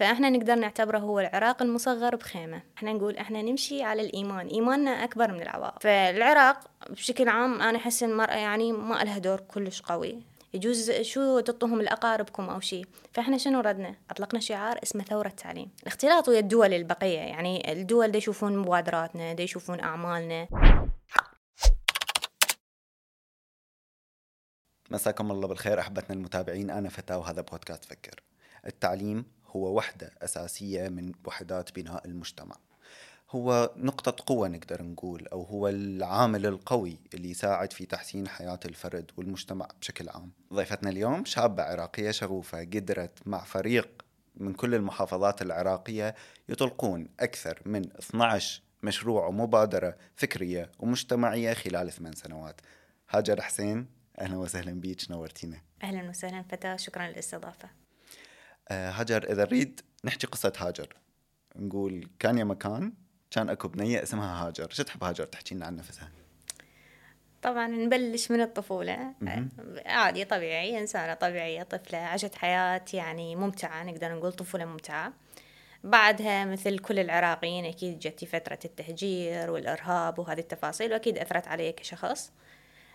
فإحنا نقدر نعتبره هو العراق المصغر بخيمة. إحنا نقول إحنا نمشي على الإيمان. إيماننا أكبر من العوائق فالعراق بشكل عام أنا أحس المرأة يعني ما لها دور كلش قوي. يجوز شو تطوهم لأقاربكم أو شيء فإحنا شنو ردنا؟ أطلقنا شعار اسمه ثورة التعليم الاختلاط ويا الدول البقية. يعني الدول دي يشوفون مبادراتنا دي يشوفون أعمالنا. مساكم الله بالخير أحبتنا المتابعين. أنا فتاة وهذا بودكاست فكر. التعليم هو وحدة أساسية من وحدات بناء المجتمع. هو نقطة قوة نقدر نقول أو هو العامل القوي اللي يساعد في تحسين حياة الفرد والمجتمع بشكل عام. ضيفتنا اليوم شابة عراقية شغوفة قدرت مع فريق من كل المحافظات العراقية يطلقون أكثر من 12 مشروع ومبادرة فكرية ومجتمعية خلال ثمان سنوات. هاجر حسين أهلا وسهلا بيك نورتينا أهلا وسهلا فتاة شكرا للاستضافة. هاجر. إذا نريد نحكي قصة هاجر نقول كان يا مكان كان أكو بنية اسمها هاجر. شو تحب هاجر تحكي لنا عن نفسها؟ طبعا نبلش من الطفولة. مهم. عادي طبيعي إنسانة طبيعية طفلة عاشت حياة يعني ممتعة نقدر نقول طفولة ممتعة. بعدها مثل كل العراقيين أكيد جتي فترة التهجير والإرهاب وهذه التفاصيل وأكيد أثرت علي كشخص.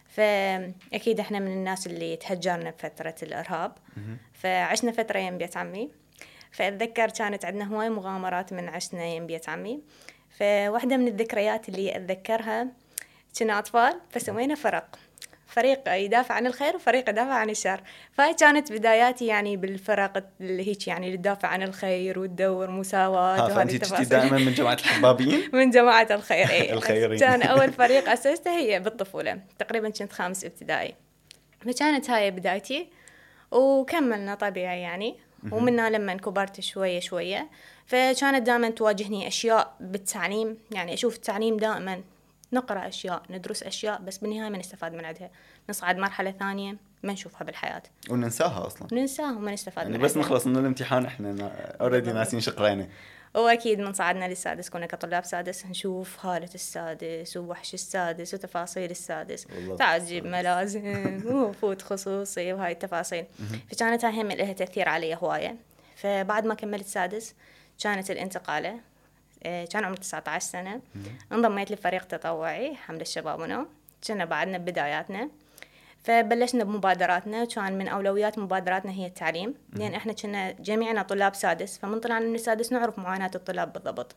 فأكيد إحنا من الناس اللي تهجرنا بفترة الإرهاب. فعشنا فترة يم بيت عمي. فأتذكر كانت عندنا هواي مغامرات من عشنا يم بيت عمي. فواحدة من الذكريات اللي أتذكرها كنا أطفال فسوينا فرق. فريق يدافع عن الخير وفريق يدافع عن الشر. فهاي كانت بداياتي يعني بالفرق اللي هيك يعني اللي تدافع عن الخير وتدور مساواة وهذه فانت التفاصيل. دائما من جماعة الحبابين؟ من جماعة الخير. الخيرين. كان أول فريق أسسته هي بالطفولة. تقريبا كنت خامس ابتدائي. فكانت هاي بدايتي. وكملنا طبيعي يعني. ومنها لما كبرت شوية شوية. فكانت دائما تواجهني أشياء بالتعليم. يعني أشوف التعليم دائما نقرأ أشياء ندرس أشياء بس بالنهاية ما نستفاد من عندها. نصعد مرحلة ثانية ما نشوفها بالحياة. وننساها أصلا. ننساها وما نستفاد يعني من بس. نخلص من الامتحان إحنا already ناسين شقرينا وأكيد من صعدنا للسادس كنا كطلاب سادس نشوف هالة السادس ووحش السادس وتفاصيل السادس. تعجب ملازم وفوت خصوصي وهاي التفاصيل. فكانت هاي هم لها تأثير علي هواية. فبعد ما كملت سادس كانت الانتقالة. كان عمري 19 سنة. انضميت لفريق تطوعي حمل الشباب ونو كنا بعدنا ببداياتنا. فبلشنا بمبادراتنا. وكان من أولويات مبادراتنا هي التعليم. لأن إحنا كنا جميعنا طلاب سادس. فمن طلعنا من السادس نعرف معاناة الطلاب بالضبط.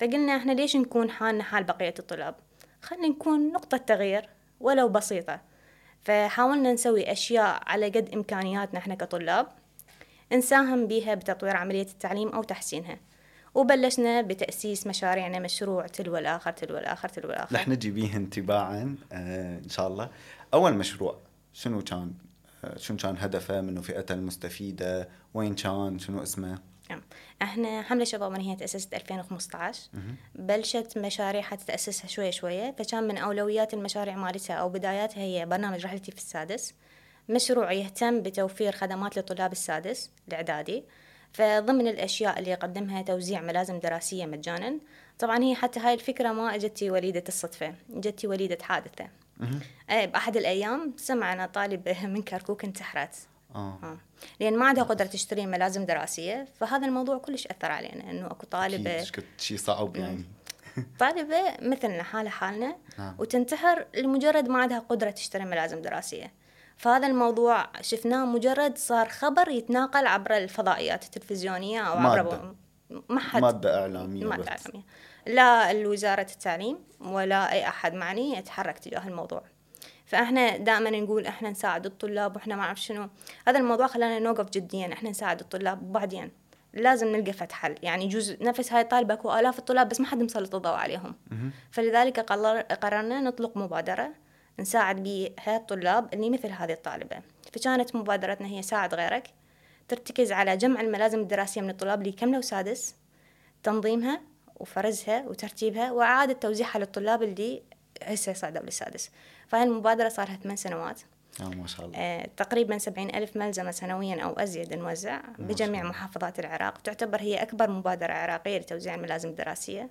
فقلنا إحنا ليش نكون حالنا حال بقية الطلاب؟ خلينا نكون نقطة تغيير ولو بسيطة. فحاولنا نسوي أشياء على قد إمكانياتنا إحنا كطلاب. نساهم بها بتطوير عملية التعليم أو تحسينها. وبلشنا بتأسيس مشاريعنا مشروع تلو الآخر تلو الآخر تلو الآخر. رح نجي بيه انتباعا آه إن شاء الله. أول مشروع شنو كان آه شنو كان هدفه؟ منو فئته المستفيدة؟ وين كان؟ شنو اسمه؟ نعم. إحنا حملة شباب من هي تأسست 2015 بلشت مشاريع حتى تأسسها شوية شوية فكان من أولويات المشاريع مالتها أو بداياتها هي برنامج رحلتي في السادس. مشروع يهتم بتوفير خدمات لطلاب السادس الإعدادي. فضمن الأشياء اللي يقدمها توزيع ملازم دراسية مجانا. طبعا هي حتى هاي الفكرة ما اجتي وليدة الصدفة اجتي وليدة حادثة. آه، بأحد الأيام سمعنا طالب من كركوك انتحرت. آه. آه. لأن ما عندها قدرة تشتري ملازم دراسية فهذا الموضوع كلش أثر علينا إنه أكو طالبة شيء صعب يعني. طالبة مثلنا حالها حالنا نعم. وتنتحر لمجرد ما عندها قدرة تشتري ملازم دراسية. فهذا الموضوع شفناه مجرد صار خبر يتناقل عبر الفضائيات التلفزيونية أو عبر مادة. ما حد مادة إعلامية ما بس. تعلمي لا وزارة التعليم ولا أي أحد معني يتحرك تجاه الموضوع. فإحنا دائما نقول إحنا نساعد الطلاب وإحنا ما اعرف شنو. هذا الموضوع خلانا نوقف جديا. إحنا نساعد الطلاب وبعدين لازم نلقى فتح حل. يعني يجوز نفس هاي الطالبة أكو آلاف الطلاب بس ما حد مسلط الضوء عليهم. فلذلك قرر قررنا نطلق مبادرة نساعد بها الطلاب اللي مثل هذه الطالبة. فكانت مبادرتنا هي ساعد غيرك ترتكز على جمع الملازم الدراسية من الطلاب اللي كملوا سادس تنظيمها وفرزها وترتيبها وإعادة توزيعها للطلاب اللي هسه صعدوا للسادس. فهاي المبادرة صار لها ثمان سنوات. آه ما شاء الله. آه، تقريبا سبعين ألف ملزمة سنويا أو أزيد نوزع بجميع محافظات العراق. تعتبر هي أكبر مبادرة عراقية لتوزيع الملازم الدراسية.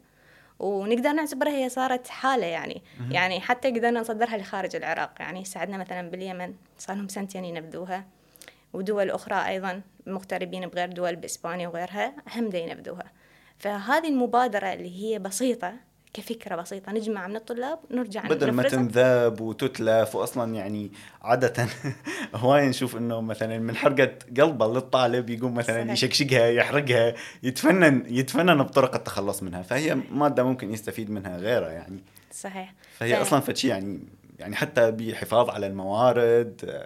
ونقدر نعتبرها هي صارت حالة يعني. يعني حتى قدرنا نصدرها لخارج العراق. يعني ساعدنا مثلا باليمن صار لهم سنتين ينفذوها. ودول أخرى أيضا مغتربين بغير دول بإسبانيا وغيرها هم دا ينفذوها. فهذه المبادرة اللي هي بسيطة كفكرة بسيطة نجمع من الطلاب ونرجع بدل ما. تنذاب وتتلف واصلا يعني عادة هواي نشوف إنه مثلا من حرقة قلبه للطالب يقوم مثلا صحيح. يشكشقها يحرقها يتفنن يتفنن بطرق التخلص منها فهي مادة ممكن يستفيد منها غيره يعني صحيح فهي ف- أصلا فشي يعني يعني حتى بحفاظ على الموارد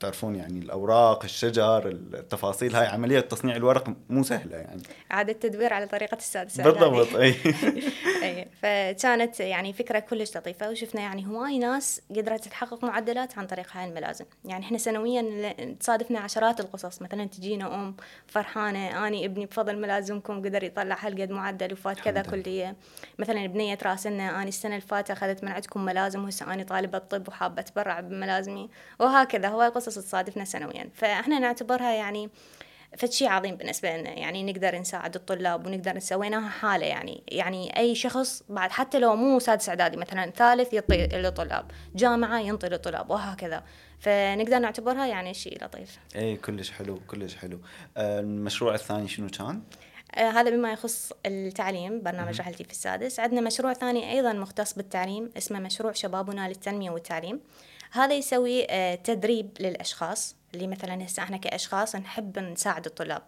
تعرفون يعني الأوراق الشجر التفاصيل هاي عملية تصنيع الورق مو سهلة يعني. إعادة تدوير على طريقة السادسة بالضبط أي. أي فكانت يعني فكرة كلش لطيفة وشفنا يعني هواي ناس قدرت تحقق معدلات عن طريق هاي الملازم. يعني إحنا سنويا تصادفنا عشرات القصص مثلا تجينا أم فرحانة أني ابني بفضل ملازمكم قدر يطلع هالقد معدل وفات كذا. كلية. مثلا بنية تراسلنا أني السنة اللي فاتت أخذت من عندكم ملازم وهسه أني طالبة طب وحابة أتبرع بملازمي. وهكذا هواي قصص تصادفنا سنويا. فاحنا نعتبرها يعني فشي عظيم بالنسبة لنا. يعني نقدر نساعد الطلاب ونقدر سويناها حالة يعني. يعني أي شخص بعد حتى لو مو سادس إعدادي مثلا ثالث يعطي للطلاب جامعة ينطي للطلاب وهكذا. فنقدر نعتبرها يعني شيء لطيف. اي كلش حلو كلش حلو. آه، المشروع الثاني شنو كان؟ آه هذا بما يخص التعليم برنامج رحلتي في السادس. عندنا مشروع ثاني أيضا مختص بالتعليم اسمه مشروع شبابنا للتنمية والتعليم. هذا يسوي آه تدريب للأشخاص اللي مثلا هسه إحنا كأشخاص نحب نساعد الطلاب.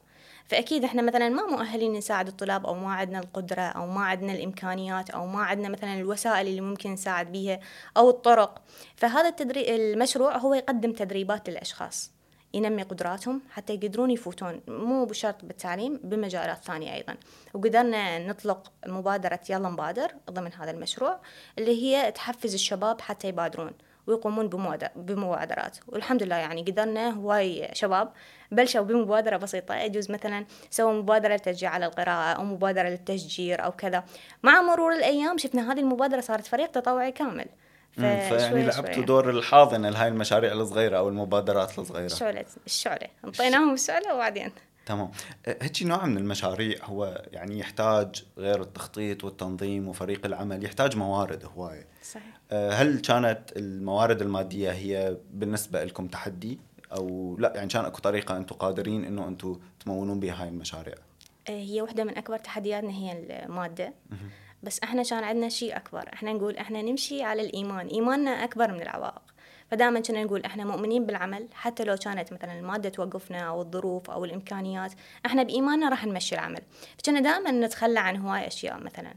فأكيد إحنا مثلا ما مؤهلين نساعد الطلاب أو ما عندنا القدرة أو ما عندنا الإمكانيات أو ما عندنا مثلا الوسائل اللي ممكن نساعد بيها أو الطرق. فهذا التدريب المشروع هو يقدم تدريبات للأشخاص ينمي قدراتهم حتى يقدرون يفوتون مو بشرط بالتعليم بمجالات ثانية أيضا. وقدرنا نطلق مبادرة يلا نبادر ضمن هذا المشروع اللي هي تحفز الشباب حتى يبادرون. ويقومون بمبادرات. والحمد لله يعني قدرنا هواي شباب بلشوا بمبادرة بسيطة. يجوز مثلا سووا مبادرة للتشجيع على القراءة أو مبادرة للتشجير أو كذا. مع مرور الأيام شفنا هذه المبادرة صارت فريق تطوعي كامل. فيعني لعبتوا. دور الحاضنة لهاي المشاريع الصغيرة أو المبادرات الصغيرة. الشعلة الشعلة انطيناهم الشعلة وبعدين. تمام. أه، هيك نوع من المشاريع هو يعني يحتاج غير التخطيط والتنظيم وفريق العمل يحتاج موارد هواية. صحيح. أه، هل كانت الموارد المادية هي بالنسبة لكم تحدي؟ أو لا يعني كان أكو طريقة أنتم قادرين إنه أنتم تمونون بها هاي المشاريع هي واحدة من أكبر تحدياتنا هي المادة. بس إحنا كان عندنا شيء أكبر. إحنا نقول إحنا نمشي على الإيمان. إيماننا أكبر من العوائق. فدائما كنا نقول إحنا مؤمنين بالعمل حتى لو كانت مثلا المادة توقفنا أو الظروف أو الإمكانيات إحنا بإيماننا راح نمشي العمل. فكنا دائما نتخلى عن هواي أشياء مثلا.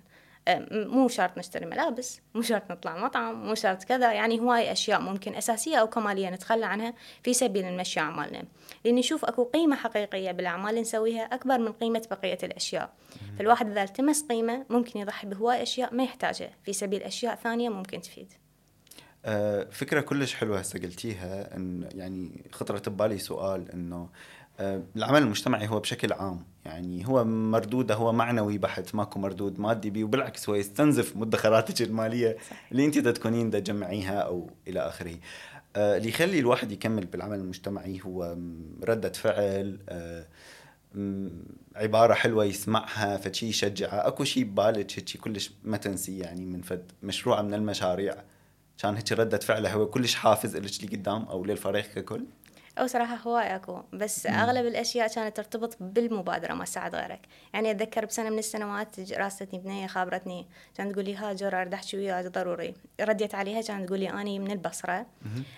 مو شرط نشتري ملابس مو شرط نطلع مطعم مو شرط كذا يعني هواي أشياء ممكن أساسية أو كمالية نتخلى عنها في سبيل نمشي أعمالنا. لأن نشوف أكو قيمة حقيقية بالأعمال اللي نسويها أكبر من قيمة بقية الأشياء. فالواحد إذا التمس قيمة ممكن يضحي بهواي أشياء ما يحتاجها. في سبيل أشياء ثانية ممكن تفيد. أه، فكرة كلش حلوة هسه قلتيها إن يعني خطرت ببالي سؤال إنه أه، العمل المجتمعي هو بشكل عام يعني هو مردوده هو معنوي بحت ماكو مردود مادي بيه وبالعكس هو يستنزف مدخراتك المالية اللي أنت تكونين دا تجمعيها أو إلى آخره. أه، اللي يخلي الواحد يكمل بالعمل المجتمعي هو ردة فعل عبارة حلوة يسمعها فشي يشجعه أكو شي ببالك هيك كلش ما تنسي يعني من فد مشروع من المشاريع. كان هيك ردة فعله هو كلش حافز لك لقدام أو للفريق ككل. أو صراحة هواي أكو بس أغلب الأشياء كانت ترتبط بالمبادرة ما ساعد غيرك. يعني أتذكر بسنة من السنوات راسلتني بنية خابرتني كانت تقول لي هاجر أريد أحكي وياك ضروري. رديت عليها كانت تقول لي أني من البصرة.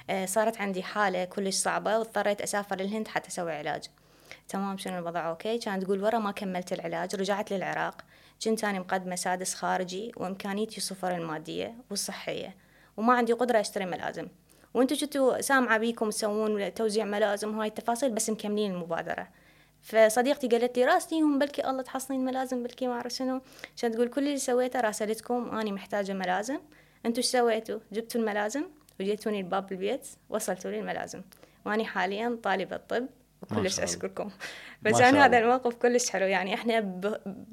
آه، صارت عندي حالة كلش صعبة واضطريت أسافر للهند حتى أسوي علاج. تمام شنو الوضع؟ okay. كانت تقول ورا ما كملت العلاج رجعت للعراق. كنت أنا مقدمة سادس خارجي وإمكانيتي صفر المادية والصحية. وما عندي قدرة أشتري ملازم. وأنتم كنتوا سامعة بيكم تسوون توزيع ملازم وهاي التفاصيل بس مكملين المبادرة. فصديقتي قالت لي راسليهم بلكي الله تحصلين ملازم بلكي ما أعرف شنو. كانت تقول كل اللي سويته راسلتكم أني محتاجة ملازم. أنتوا إيش سويتوا؟ جبتوا الملازم وجيتوني الباب البيت وصلتوا لي الملازم. وأني حاليا طالبة طب الله. أشكركم. فكان هذا. الموقف كلش حلو. يعني إحنا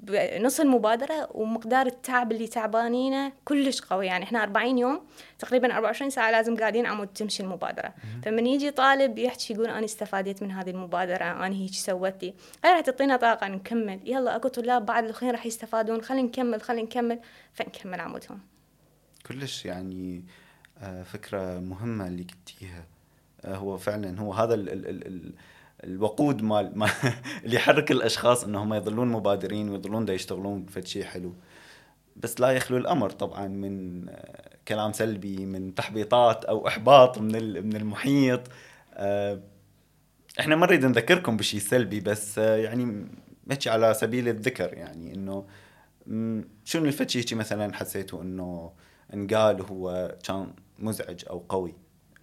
بنص المبادره ومقدار التعب اللي تعبانينه كلش قوي. يعني إحنا 40 يوم تقريبا 24 ساعة لازم قاعدين عمود تمشي المبادرة. فمن يجي طالب يحكي يقول أنا استفاديت من هذه المبادرة أنا هيك سوت لي هاي راح تعطينا طاقة نكمل. يلا أكو طلاب بعد الاخير راح يستفادون. خلينا نكمل خلينا نكمل. فنكمل عمودهم. كلش يعني آه، فكرة مهمة اللي قلتيها. آه، هو فعلا هو هذا ال ال ال الوقود مال ما اللي يحرك الأشخاص إنهم يظلون مبادرين ويظلون دا يشتغلون فد شيء حلو. بس لا يخلو الأمر طبعا من آه، كلام سلبي من تحبيطات أو إحباط من من المحيط. آه، إحنا ما نريد نذكركم بشيء سلبي بس آه، يعني هيك على سبيل الذكر يعني إنه شنو الفتشي مثلا حسيتوا إنه انقال هو كان مزعج أو قوي؟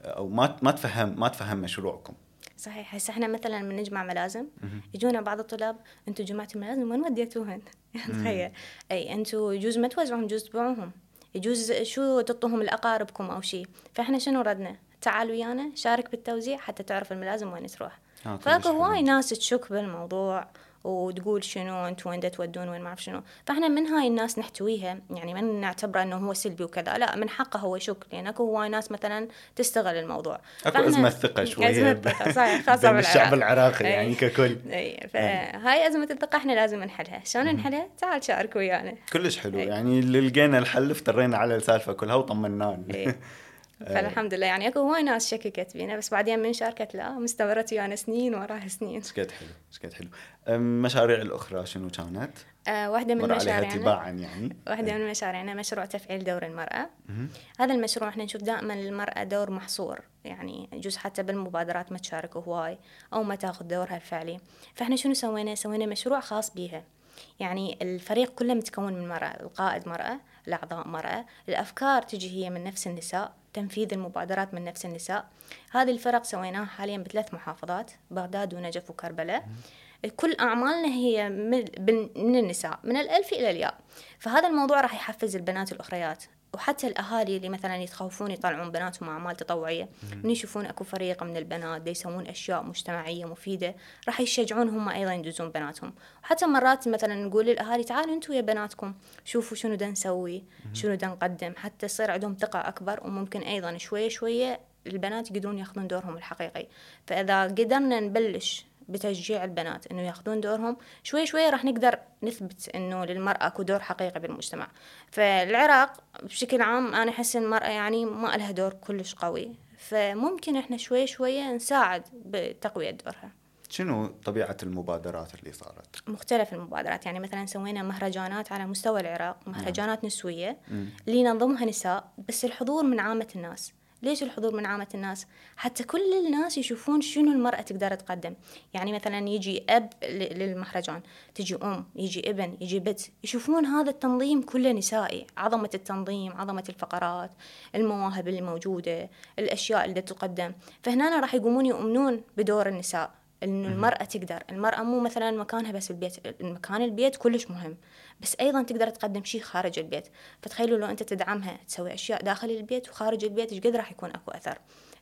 أو ما ما تفهم ما تفهم مشروعكم؟ صحيح. هسه إحنا مثلا من نجمع ملازم يجونا بعض الطلاب أنتم جمعتوا الملازم وين وديتوهن؟ تخيل. أي أنتم يجوز ما توزعوهم يجوز تبيعوهم. يجوز شو تعطوهم لاقاربكم أو شيء فإحنا شنو ردنا؟ تعال ويانا شارك بالتوزيع حتى تعرف الملازم وين تروح. آه فأكو هواي ناس تشك بالموضوع. وتقول شنو أنتم وين تودون وين ما أعرف شنو. فإحنا من هاي الناس نحتويها يعني ما نعتبره إنه هو سلبي وكذا لا من حقه هو يشك لأن اكو هواي ناس مثلا تستغل الموضوع. أكو أزمة ثقة شوية أزمة ثقة صحيح خاصة بالعراق. الشعب العراقي يعني ككل. اي فهاي أزمة الثقة إحنا لازم نحلها. شلون نحلها؟ تعال شارك ويانا. كلش حلو يعني اللي لقينا الحل افترينا على السالفة كلها وطمناه فالحمد لله. يعني اكو هواي ناس شككت فينا بس بعدين من شاركت لا مستمرت ويانا سنين وراها سنين. شكد حلو شكد حلو. المشاريع الأخرى شنو كانت؟ آه واحدة من مشاريعنا. تباعا يعني. واحدة من مشاريعنا مشروع تفعيل دور المرأة. هذا المشروع إحنا نشوف دائما المرأة دور محصور. يعني يجوز حتى بالمبادرات ما تشارك هواي أو ما تاخذ دورها الفعلي. فإحنا شنو سوينا؟ سوينا مشروع خاص بيها. يعني الفريق كله متكون من مرأة القائد مرأة الأعضاء مرأة الأفكار تجي هي من نفس النساء. تنفيذ المبادرات من نفس النساء. هذه الفرق سويناها حاليا بثلاث محافظات بغداد ونجف وكربلاء. كل أعمالنا هي من النساء من الألف إلى الياء. فهذا الموضوع راح يحفز البنات الأخريات. وحتى الأهالي اللي مثلا يتخوفون يطلعون بناتهم اعمال تطوعية من يشوفون أكو فريق من البنات دي يسوون أشياء مجتمعية مفيدة راح يشجعون هم أيضا يدزون بناتهم. وحتى مرات مثلا نقول للأهالي تعالوا أنتم يا بناتكم شوفوا شنو دا نسوي شنو دا نقدم. حتى يصير عندهم ثقة أكبر وممكن أيضا شوية شوية البنات يقدرون يأخذون دورهم الحقيقي. فإذا قدرنا نبلش بتشجيع البنات إنه ياخذون دورهم شوي شوي راح نقدر نثبت إنه للمرأة أكو دور حقيقي بالمجتمع. فالعراق بشكل عام أنا أحس المرأة يعني ما لها دور كلش قوي. فممكن إحنا شوي شوي نساعد بتقوية دورها. شنو طبيعة المبادرات اللي صارت؟ مختلف المبادرات. يعني مثلا سوينا مهرجانات على مستوى العراق مهرجانات نسوية. اللي ينظمها نساء بس الحضور من عامة الناس. ليش الحضور من عامة الناس؟ حتى كل الناس يشوفون شنو المرأة تقدر تقدم. يعني مثلا يجي أب للمهرجان تجي أم يجي ابن يجي بنت يشوفون هذا التنظيم كله نسائي. عظمة التنظيم عظمة الفقرات المواهب اللي موجودة الأشياء اللي تقدم. فهنا راح يقومون يؤمنون بدور النساء انه المرأة تقدر. المرأة مو مثلا مكانها بس البيت المكان البيت كلش مهم. بس أيضا تقدر تقدم شيء خارج البيت. فتخيلوا لو أنت تدعمها تسوي أشياء داخل البيت وخارج البيت إيش قد راح يكون أكو أثر؟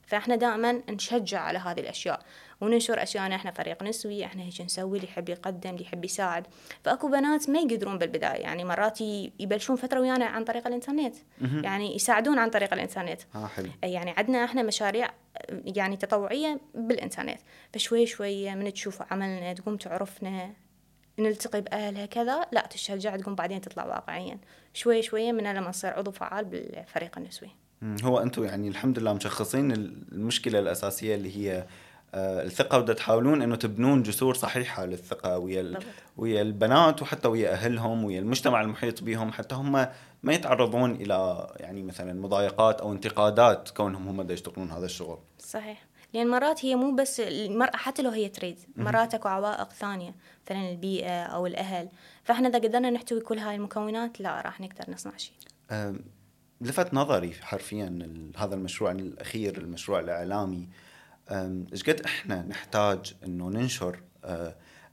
فإحنا دائما نشجع على هذه الأشياء وننشر أشياءنا. إحنا فريق نسوي إحنا هيك نسوي اللي يحب يقدم اللي يحب يساعد. فأكو بنات ما يقدرون بالبداية. يعني مرات يبلشون فترة ويانا عن طريق الإنترنت. يعني يساعدون عن طريق الإنترنت. آه حلو. يعني عندنا إحنا مشاريع يعني تطوعية بالإنترنت. فشوي شوي من تشوف عملنا تقوم تعرفنا. نلتقي بأهلها كذا لا تشجع تقوم بعدين تطلع واقعيا شوي شوي من لما تصير عضو فعال بالفريق النسوي هو أنتم يعني الحمد لله مشخصين المشكلة الأساسية اللي هي آه، الثقة ودا تحاولون إنه تبنون جسور صحيحة للثقة ويا ويا البنات وحتى ويا أهلهم ويا المجتمع المحيط بهم حتى هم ما يتعرضون إلى يعني مثلا مضايقات أو انتقادات كونهم هم دا يشتغلون هذا الشغل. صحيح. لأن مرات هي مو بس المرأة حتى لو هي تريد مرات أكو عوائق ثانية مثلا البيئة أو الأهل. فإحنا إذا قدرنا نحتوي كل هاي المكونات لا راح نقدر نصنع شيء. لفت نظري حرفيا هذا المشروع الأخير المشروع الإعلامي. إيش قد إحنا نحتاج إنه ننشر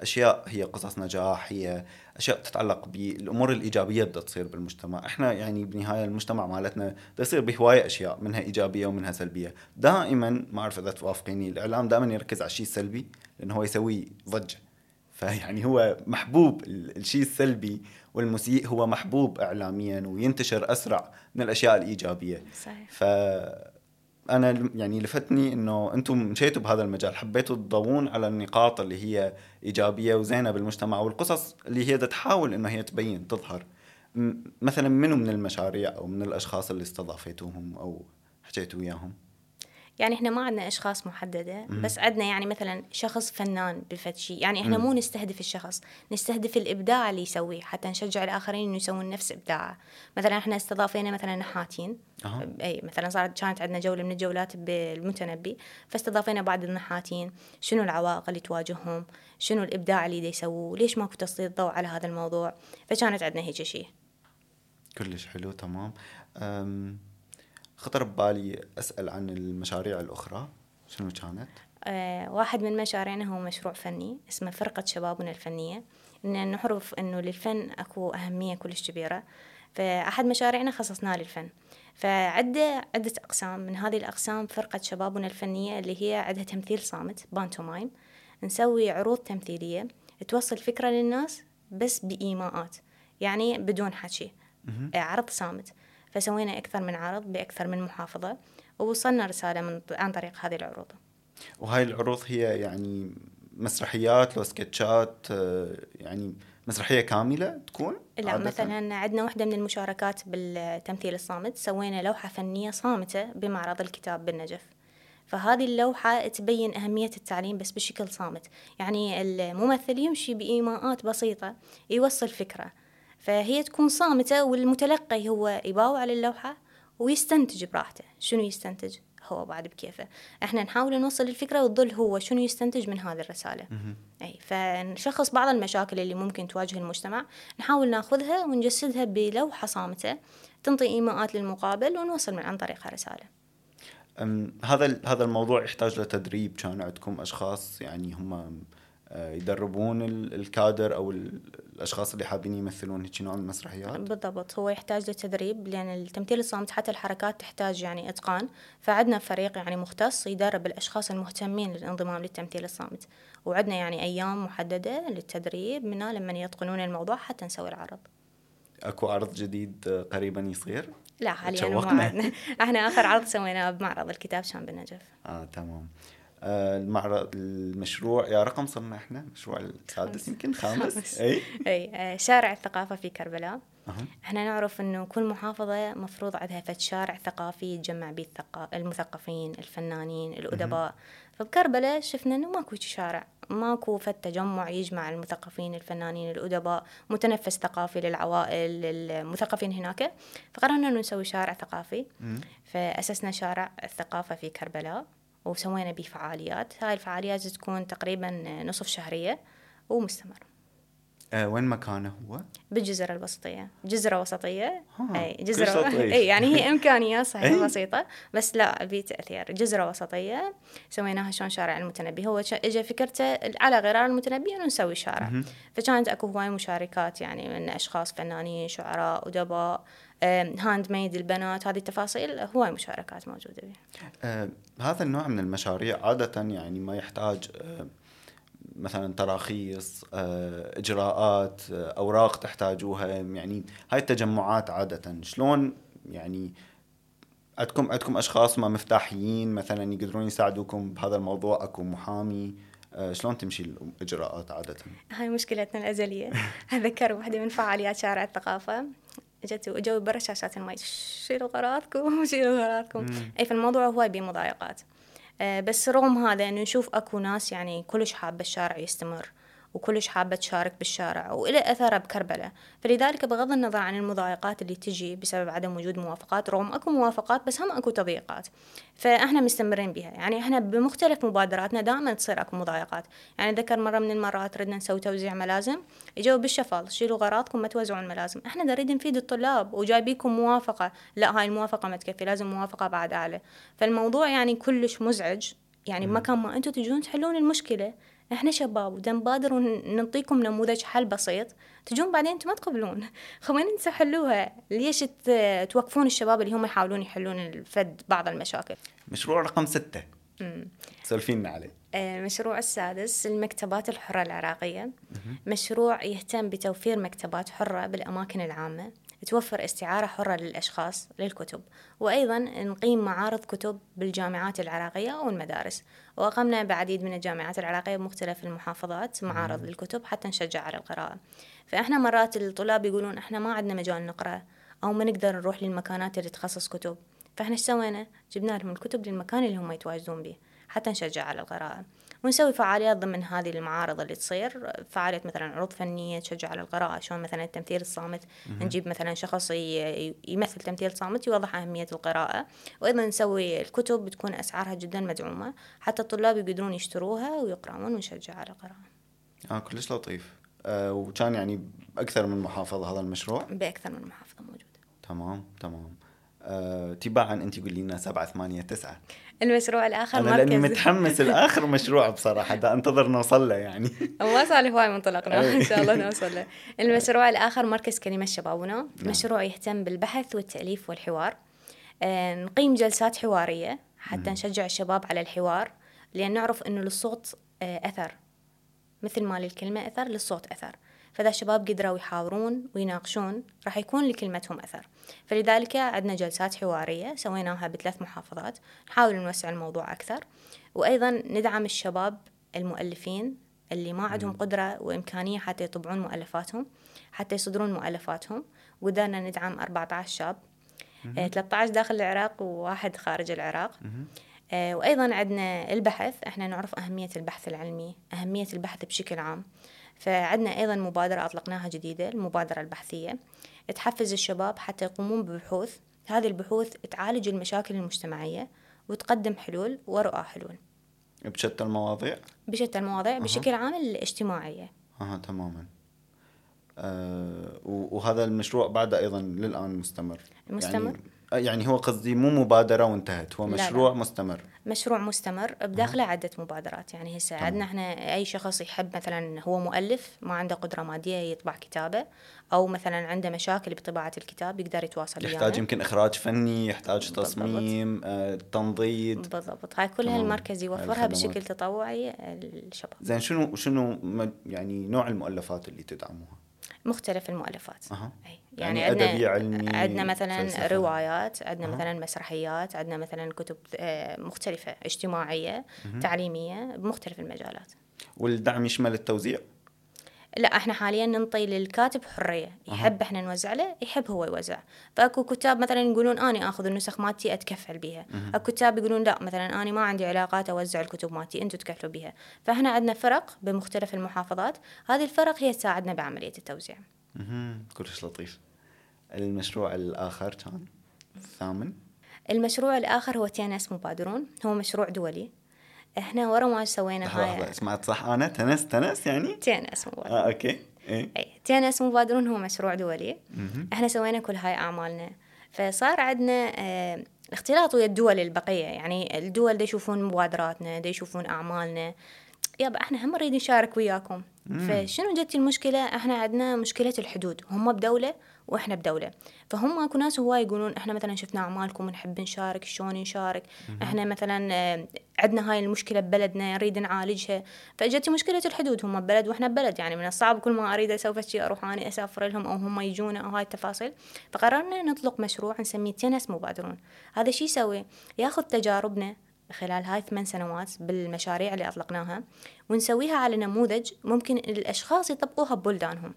أشياء هي قصص نجاح هي أشياء تتعلق بالأمور الإيجابية اللي تصير بالمجتمع. إحنا يعني بالنهايه المجتمع مالتنا يصير بهواية أشياء منها إيجابية ومنها سلبية. دائما ما أعرف إذا توافقيني الإعلام دائما يركز على الشيء السلبي لأنه هو يسوي ضجة. فيعني هو محبوب الشيء السلبي والمسيء هو محبوب اعلاميا وينتشر أسرع من الأشياء الإيجابية. صحيح. ف أنا يعني لفتني إنه أنتم مشيتوا بهذا المجال حبيتوا تضوون على النقاط اللي هي إيجابية وزينة بالمجتمع والقصص اللي هي تحاول إنه هي تبين تظهر. مثلا منو من المشاريع أو من الأشخاص اللي استضافيتوهم أو حكيتوا وياهم؟ يعني إحنا ما عندنا أشخاص محددة بس عندنا يعني مثلا شخص فنان بفد شيء يعني إحنا مو نستهدف الشخص نستهدف الإبداع اللي يسويه حتى نشجع الآخرين إنه يسوون نفس إبداعه. مثلا إحنا استضافينا مثلا نحاتين. أها. أي مثلا صارت كانت عندنا جولة من الجولات بالمتنبي فاستضافينا بعض النحاتين. شنو العوائق اللي تواجههم؟ شنو الإبداع اللي يسووه؟ ليش ماكو تسليط ضوء على هذا الموضوع؟ فكانت عندنا هيك شيء كلش حلو تمام. أم، خطر ببالي أسأل عن المشاريع الأخرى شنو كانت؟ آه، واحد من مشاريعنا هو مشروع فني اسمه فرقة شبابنا الفنية. إن نعرف إنه للفن أكو أهمية كلش كبيرة. فأحد مشاريعنا خصصناه للفن. فعدة عدة أقسام. من هذه الأقسام فرقة شبابنا الفنية اللي هي عندها تمثيل صامت بانتومايم. نسوي عروض تمثيلية توصل فكرة للناس بس بإيماءات يعني بدون حكي. عرض صامت. فسوينا أكثر من عرض بأكثر من محافظة ووصلنا رسالة من عن طريق هذه العروض. وهاي العروض هي يعني مسرحيات لو سكتشات آه، يعني مسرحية كاملة تكون؟ لا عادةً؟ مثلا عندنا واحدة من المشاركات بالتمثيل الصامت سوينا لوحة فنية صامتة بمعرض الكتاب بالنجف. فهذه اللوحة تبين أهمية التعليم بس بشكل صامت. يعني الممثل يمشي بإيماءات بسيطة يوصل فكرة. فهي تكون صامتة والمتلقي هو يباوع على اللوحة ويستنتج براحته. شنو يستنتج؟ هو بعد بكيفه. إحنا نحاول نوصل الفكرة وتظل هو شنو يستنتج من هذه الرسالة. أي فنشخص بعض المشاكل اللي ممكن تواجه المجتمع نحاول ناخذها ونجسدها بلوحة صامتة تنطي إيماءات للمقابل ونوصل من عن طريقها رسالة. أم، هذا هذا الموضوع يحتاج لتدريب كان عندكم أشخاص يعني هم يدربون ال- الكادر أو ال- الأشخاص اللي حابين يمثلون هيك نوع من المسرحيات؟ بالضبط هو يحتاج لتدريب لأن التمثيل الصامت حتى الحركات تحتاج يعني إتقان. فعندنا فريق يعني مختص يدرب الأشخاص المهتمين للانضمام للتمثيل الصامت. وعندنا يعني أيام محددة للتدريب منها لما يتقنون الموضوع حتى نسوي العرض. أكو عرض جديد آه، قريبا يصير؟ لا حاليا إحنا آخر عرض سويناه بمعرض الكتاب كان بالنجف آه تمام. آه المعرض المشروع يا رقم صرنا إحنا المشروع السادس. يمكن خامس. أي أي آه، شارع الثقافة في كربلاء. إحنا نعرف إنه كل محافظة مفروض عندها فد شارع ثقافي يتجمع به المثقفين الفنانين الأدباء فبكربلاء شفنا إنه ماكو شارع ماكو فد تجمع يجمع المثقفين الفنانين الأدباء متنفس ثقافي للعوائل للمثقفين هناك فقررنا إنه نسوي شارع ثقافي مم. فأسسنا شارع الثقافة في كربلاء وسوينا به فعاليات. هاي الفعاليات تكون تقريبا نصف شهرية ومستمر. آه وين مكانه هو؟ بالجزر الوسطية. جزرة وسطية. كل جزرة. أي يعني هي إمكانيات صحيح أي. بسيطة. بس لا في تأثير. جزرة وسطية سويناها شلون شارع المتنبي. هو إجا فكرته على غرار المتنبي إنه نسوي شارع. فكانت أكو هواي مشاركات يعني من أشخاص فنانين شعراء أدباء آم، hand made البنات. هذه التفاصيل هواي مشاركات موجودة فيها. آه هذا النوع من المشاريع عادة يعني ما يحتاج آه مثلا تراخيص آه إجراءات آه أوراق تحتاجوها يعني هاي التجمعات عادة. شلون يعني عندكم عندكم أشخاص ما مفتاحيين مثلا يقدرون يساعدوكم بهذا الموضوع؟ أكو محامي آه شلون تمشي الإجراءات عادة؟ هاي مشكلتنا الأزلية. أذكر واحدة من فعاليات شارع الثقافة. جت وجو برا شاشات المي شيلوا غراضكم شيلوا غراضكم. أي فالموضوع هواي بمضايقات. بس رغم هذا إنه نشوف أكو ناس يعني كلش حابة الشارع يستمر. وكلش حابة تشارك بالشارع وإلى أثره بكربلة فلذلك بغض النظر عن المضايقات اللي تجي بسبب عدم وجود موافقات رغم أكو موافقات بس هم أكو تضييقات. فإحنا مستمرين بها. يعني إحنا بمختلف مبادراتنا دائما تصير أكو مضايقات. يعني ذكر مرة من المرات ردنا نسوي توزيع ملازم إجوا بالشفال شيلوا غراضكم ما توزعون ملازم إحنا نريد نفيد الطلاب وجايبيكم موافقة. لا هاي الموافقة ما تكفي لازم موافقة بعد أعلى فالموضوع يعني كلش مزعج. يعني بمكان ما أنتم تجون تحلون المشكلة. إحنا شباب ودا نبادر ونعطيكم نموذج حل بسيط تجون بعدين أنتم ما تقبلون. خلينا أنتم حلوها ليش توقفون الشباب اللي هم يحاولون يحلون الفد بعض المشاكل؟ مشروع رقم ستة. سولفينا عليه. آه، المشروع السادس المكتبات الحرة العراقية. مشروع يهتم بتوفير مكتبات حرة بالأماكن العامة. توفر استعارة حرة للأشخاص للكتب وأيضا نقيم معارض كتب بالجامعات العراقية والمدارس وأقمنا بعديد من الجامعات العراقية بمختلف المحافظات معارض للكتب حتى نشجع على القراءة. فإحنا مرات الطلاب يقولون إحنا ما عندنا مجال نقرأ أو ما نقدر نروح للمكانات اللي تخصص كتب. فإحنا إيش سوينا؟ جبنا لهم الكتب للمكان اللي هم يتواجدون به حتى نشجع على القراءة. ونسوي فعاليات ضمن هذه المعارض اللي تصير فعالية مثلا عروض فنية تشجع على القراءة شلون مثلا التمثيل الصامت. نجيب مثلا شخص يمثل تمثيل صامت يوضح أهمية القراءة. وأيضا نسوي الكتب بتكون أسعارها جدا مدعومة. حتى الطلاب يقدرون يشتروها ويقرأون ونشجع على القراءة. آه كلش لطيف. آه وكان يعني بأكثر من محافظة هذا المشروع؟ بأكثر من محافظة موجودة. تمام تمام. آه تباعا أنت قولي لنا سبعة ثمانية تسعة. المشروع الآخر أنا لأني متحمس الآخر مشروع بصراحة دا انتظر نوصل له يعني. ما صار لي هواي منطلقنا إن شاء الله نوصل له المشروع الآخر مركز كلمة شبابنا نعم. مشروع يهتم بالبحث والتأليف والحوار. آه، نقيم جلسات حوارية حتى نشجع الشباب على الحوار لأن نعرف إنه للصوت آه، أثر. مثل ما للكلمة أثر للصوت أثر. فإذا الشباب قدروا يحاورون ويناقشون راح يكون لكلمتهم أثر. فلذلك عندنا جلسات حوارية سويناها بثلاث محافظات نحاول نوسع الموضوع أكثر. وأيضا ندعم الشباب المؤلفين اللي ما عندهم قدرة وإمكانية حتى يطبعون مؤلفاتهم حتى يصدرون مؤلفاتهم. وقدرنا ندعم 14 شاب. 13 داخل العراق وواحد خارج العراق. آه، وأيضا عندنا البحث. إحنا نعرف أهمية البحث العلمي أهمية البحث بشكل عام. فعندنا أيضا مبادرة أطلقناها جديدة المبادرة البحثية. تحفز الشباب حتى يقومون ببحوث. هذه البحوث تعالج المشاكل المجتمعية وتقدم حلول ورؤى حلول. بشتى المواضيع؟ بشتى المواضيع أه. بشكل عام الاجتماعية. أها تماما. أه وهذا المشروع بعد أيضا للآن مستمر. مستمر. يعني يعني هو قصدي مو مبادرة وانتهت هو مشروع لا. لا. مستمر. مشروع مستمر بداخله عدة مبادرات. يعني هسه عندنا إحنا أي شخص يحب مثلا هو مؤلف ما عنده قدرة مادية يطبع كتابه أو مثلا عنده مشاكل بطباعة الكتاب يقدر يتواصل يحتاج يعني. يمكن إخراج فني يحتاج تصميم آه، تنضيد بالضبط. هاي كلها المركز يوفرها بشكل تطوعي للشباب زين شنو شنو يعني نوع المؤلفات اللي تدعموها؟ مختلف المؤلفات. أه. يعني, يعني عندنا علمي عندنا مثلا فلسفة. روايات عندنا أه. مثلا مسرحيات عندنا مثلا كتب آه، مختلفة اجتماعية أه. تعليمية بمختلف المجالات. والدعم يشمل التوزيع؟ لا إحنا حاليا ننطي للكاتب حرية. يحب إحنا نوزع له يحب هو يوزع. فأكو كتاب مثلا يقولون اني آخذ النسخ مالتي أتكفل بها أكو كتاب يقولون لا مثلا اني ما عندي علاقات أوزع الكتب مالتي أنتم تكفلوا بها فإحنا عندنا فرق بمختلف المحافظات. هذه الفرق هي تساعدنا بعملية التوزيع. كلش لطيف. المشروع الآخر كان الثامن المشروع الآخر هو تيانس مبادرون. هو مشروع دولي. إحنا ورا ما سوينا هاي سمعت صح؟ أنا تنس تنس يعني؟ تنس مبادرون. آه أوكي. إيه. أي تنس مبادرون هو مشروع دولي. مم. إحنا سوينا كل هاي أعمالنا. فصار عندنا آه اختلاط ويا الدول البقية. يعني الدول دي يشوفون مبادراتنا دي يشوفون أعمالنا. يابا إحنا هم نريد نشارك وياكم. فشنو جت المشكلة؟ إحنا عندنا مشكلة الحدود. هم بدولة وإحنا بدولة. فهم أكو ناس هواي يقولون إحنا مثلا شفنا أعمالكم نحب نشارك شلون نشارك؟ إحنا مثلا آه، عندنا هاي المشكلة ببلدنا نريد نعالجها. فاجت مشكلة الحدود. هم ببلد وإحنا ببلد. يعني من الصعب كل ما أريد أسوي شيء أروح اني أسافر لهم أو هم يجونا أو هاي التفاصيل. فقررنا نطلق مشروع نسميه تنس مبادرون. هذا شو يسوي؟ ياخذ تجاربنا خلال هاي ثمان سنوات بالمشاريع اللي أطلقناها ونسويها على نموذج ممكن الأشخاص يطبقوها ببلدانهم.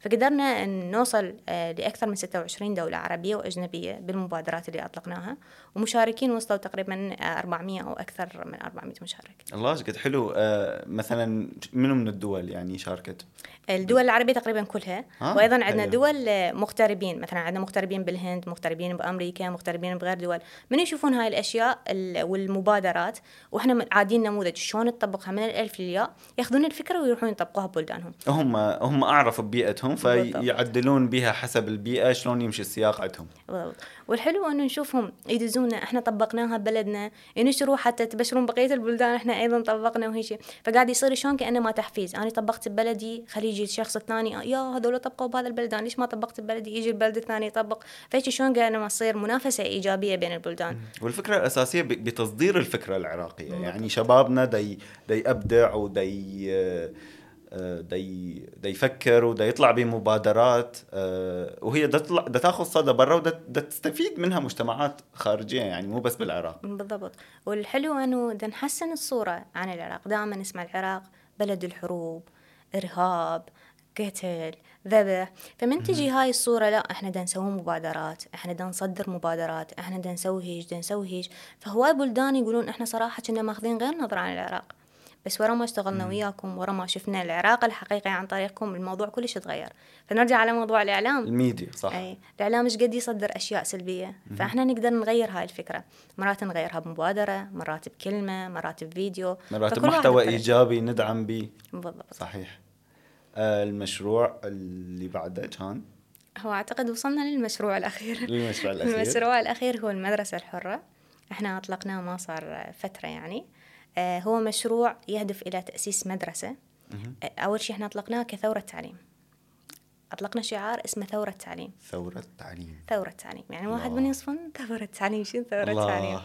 فقدرنا أن نوصل آه، لأكثر من 26 دولة عربية وأجنبية بالمبادرات اللي أطلقناها ومشاركين وصلوا تقريبا 400 أو أكثر من 400 مشارك. الله قد حلو. آه، مثلا منو من الدول يعني شاركت؟ الدول العربية تقريبا كلها. وأيضا عندنا دول آه، مغتربين. مثلا عندنا مغتربين بالهند مغتربين بأمريكا مغتربين بغير دول. من يشوفون هاي الأشياء والمبادرات؟ وإحنا عادين نموذج. شلون تطبقها من الألف للياء. يأخذون الفكرة ويروحون يطبقوها ببلدانهم. هم هم أعرف ببيئتهم فيعدلون بها حسب البيئة شلون يمشي السياق عندهم. بالضبط. والحلو إنه نشوفهم يدزونا إحنا طبقناها ببلدنا ينشروا حتى تبشرون بقية البلدان إحنا أيضا طبقنا وهيك فقاعد يصير شلون؟ كأنه ما تحفيز. أنا طبقت ببلدي خلي يجي الشخص الثاني يا هذول طبقوا بهذا البلدان ليش ما طبقت ببلدي؟ يجي البلد الثاني يطبق. فهيك شلون قاعد ما تصير منافسة إيجابية بين البلدان. والفكرة الأساسية بتصدير الفكرة العراقية. يعني شبابنا دي دي أبدع ودي دي دا يفكر ودا يطلع بمبادرات آه، وهي دا تطلع دا تاخذ صدى برا ودا تستفيد منها مجتمعات خارجية يعني مو بس بالعراق. بالضبط. والحلو أنه دا نحسن الصورة عن العراق دائما نسمع العراق بلد الحروب إرهاب قتل ذبح. فمن تجي هاي الصورة لا إحنا دا نسوي مبادرات إحنا دا نصدر مبادرات إحنا دا نسوي هيج دا نسوي هيج. فهواي بلدان يقولون إحنا صراحة كنا ماخذين غير نظرة عن العراق. بس ورا ما اشتغلنا وياكم ورا ما شفنا العراق الحقيقي عن طريقكم الموضوع كلش تغير. فنرجع على موضوع الإعلام. الميديا صح. أي الإعلام إيش قد يصدر أشياء سلبية؟ فإحنا نقدر نغير هاي الفكرة. مرات نغيرها بمبادرة مرات بكلمة مرات بفيديو. مرات فكل واحد محتوى بطريقته. إيجابي ندعم به. بالضبط. صحيح. آه المشروع اللي بعده كان؟ هو أعتقد وصلنا للمشروع الأخير. المشروع الأخير. المشروع الأخير هو المدرسة الحرة. إحنا أطلقناه ما صار فترة يعني. هو مشروع يهدف إلى تأسيس مدرسة. مهم. آه، أول شيء إحنا أطلقناه كثورة تعليم. أطلقنا شعار اسمه ثورة تعليم. ثورة تعليم. ثورة تعليم. يعني واحد الله. من يصفن ثورة تعليم. شنو ثورة الله. تعليم؟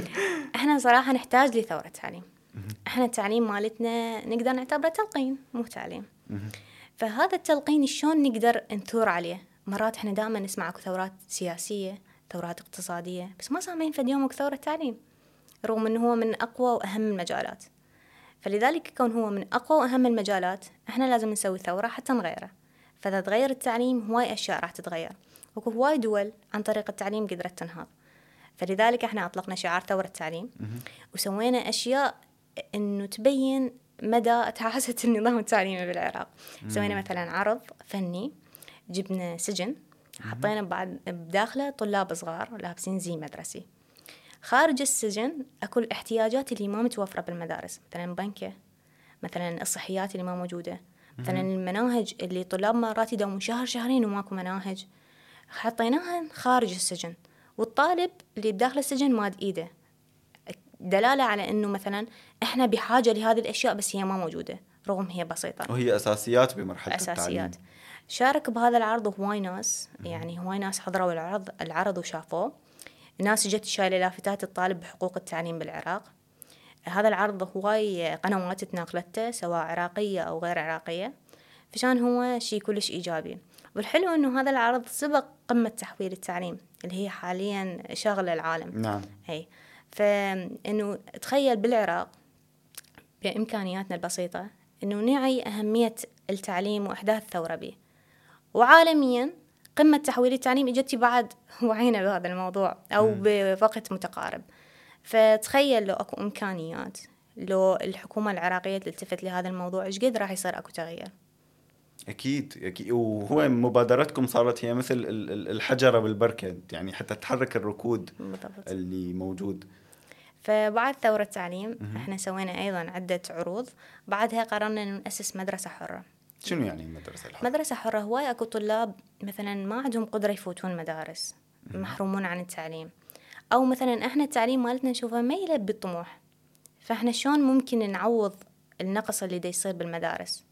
إحنا صراحة نحتاج لثورة تعليم. إحنا التعليم مالتنا نقدر نعتبره تلقين مو تعليم. فهذا التلقين شلون نقدر نثور عليه؟ مرات إحنا دائما نسمع اكو ثورات سياسية ثورات اقتصادية بس ما سامعين فد يوم اكو ثورة تعليم. رغم إنه هو من أقوى وأهم المجالات. فلذلك كون هو من أقوى وأهم المجالات إحنا لازم نسوي ثورة حتى نغيره. فإذا تغير التعليم هواي أشياء راح تتغير. وكو هواي دول عن طريق التعليم قدرت تنهض فلذلك إحنا أطلقنا شعار ثورة التعليم وسوينا أشياء إنه تبين مدى تعاسة النظام التعليمي بالعراق. سوينا مثلا عرض فني جبنا سجن حطينا بعد بداخله طلاب صغار لابسين زي مدرسي. خارج السجن اكو الاحتياجات اللي ما متوفرة بالمدارس. مثلا بنكة مثلا الصحيات اللي ما موجودة. مثلا المناهج اللي طلاب مرات يداومون شهر شهرين وماكو مناهج. حطيناها خارج السجن. والطالب اللي بداخل السجن ماد إيده. دلالة على إنه مثلا إحنا بحاجة لهذه الأشياء بس هي ما موجودة. رغم هي بسيطة. وهي أساسيات بمرحلة أساسيات. التعليم شارك بهذا العرض هواي ناس. يعني هواي ناس حضروا العرض العرض وشافوه. ناس جت شايلة لافتات الطالب بحقوق التعليم بالعراق. هذا العرض هواي قنوات تناقلته سواء عراقية أو غير عراقية. فشان هو شيء كلش إيجابي. والحلو إنه هذا العرض سبق قمة تحويل التعليم اللي هي حاليا شاغلة العالم. نعم. أي. فإنه تخيل بالعراق بإمكانياتنا البسيطة إنه نعي أهمية التعليم وأحداث ثورة به وعالميا قمة تحويل التعليم إجتي بعد وعينا بهذا الموضوع أو بوقت متقارب. فتخيل لو أكو إمكانيات لو الحكومة العراقية تلتفت لهذا الموضوع إيش قد راح يصير أكو تغيير؟ أكيد أكيد. وهو مبادرتكم صارت هي مثل ال- ال- الحجرة بالبركة يعني حتى تحرك الركود بالضبط. اللي موجود. فبعد ثورة التعليم إحنا سوينا أيضا عدة عروض بعدها قررنا إنه نأسس مدرسة حرة. شنو يعني المدرسة الحرة؟ مدرسة حرة هواي أكو طلاب مثلا ما عندهم قدرة يفوتون مدارس محرومون عن التعليم. أو مثلا إحنا التعليم مالتنا نشوفه ما يلبي الطموح فإحنا شلون ممكن نعوض النقص اللي دا يصير بالمدارس؟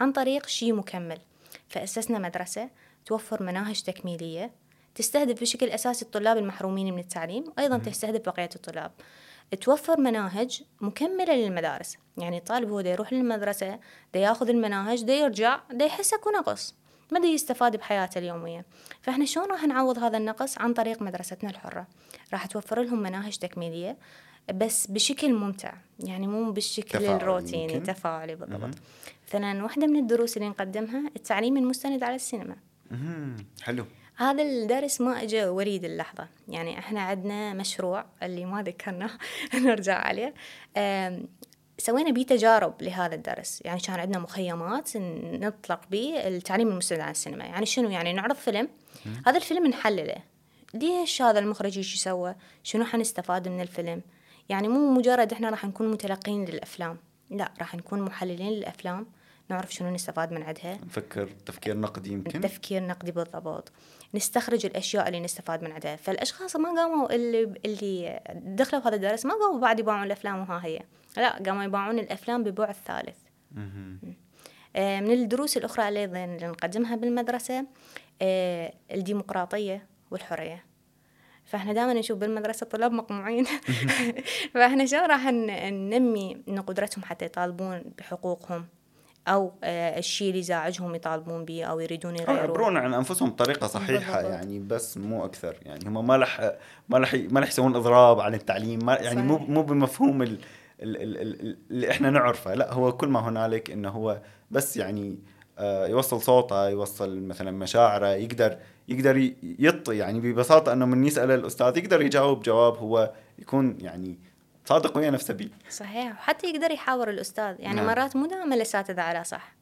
عن طريق شيء مكمل. فأسسنا مدرسة توفر مناهج تكميلية تستهدف بشكل أساسي الطلاب المحرومين من التعليم وأيضا تستهدف بقية الطلاب. توفر مناهج مكملة للمدارس. يعني الطالب هو دا يروح للمدرسة دا ياخذ المناهج دا يرجع دا يحس أكو نقص. ما دا يستفاد بحياته اليومية. فإحنا شلون راح نعوض هذا النقص عن طريق مدرستنا الحرة؟ راح توفر لهم مناهج تكميلية بس بشكل ممتع. يعني مو بالشكل تفاعلي الروتيني يمكن. تفاعلي بالضبط. مثلا واحدة من الدروس اللي نقدمها التعليم المستند على السينما. مهم. حلو. هذا الدرس ما اجى وريد اللحظة. يعني إحنا عندنا مشروع اللي ما ذكرناه نرجع عليه. سوينا بيه تجارب لهذا الدرس. يعني كان عندنا مخيمات نطلق به التعليم المستند عن السينما. يعني شنو؟ يعني نعرض فيلم. هذا الفيلم نحلله. ليش هذا المخرج إيش سوى شنو حنستفاد من الفيلم؟ يعني مو مجرد إحنا راح نكون متلقين للأفلام. لا راح نكون محللين للأفلام. نعرف شنو نستفاد من عندها نفكر تفكير نقدي يمكن؟ تفكير نقدي بالضبط. نستخرج الأشياء اللي نستفاد من عندها فالأشخاص ما قاموا اللي اللي دخلوا في هذا الدرس ما قاموا بعد يباعون الأفلام وها هي. لا قاموا يباعون الأفلام ببعد ثالث. آه، من الدروس الأخرى اللي نقدمها بالمدرسة آه، الديمقراطية والحرية. فإحنا دائما نشوف بالمدرسة طلاب مقموعين. فإحنا شلون راح ننمي قدرتهم حتى يطالبون بحقوقهم؟ أو آه، الشيء اللي يزعجهم يطالبون به أو يريدون أو يغيروه يعبرون عن أنفسهم بطريقة صحيحة بالضبط. يعني بس مو أكثر يعني هم ما رح ما رح ما رح يسوون إضراب عن التعليم ما يعني مو. مو بمفهوم ال ال ال ال اللي إحنا نعرفه لا هو كل ما هنالك إنه هو بس يعني آه، يوصل صوته يوصل مثلا مشاعره يقدر يقدر ي- يعطي يعني ببساطة إنه من يسأل الأستاذ يقدر يجاوب جواب هو يكون يعني صادق ويا نفسه بيه صحيح. وحتى يقدر يحاور الأستاذ. يعني نعم. مرات مو دائما الأساتذة على صح.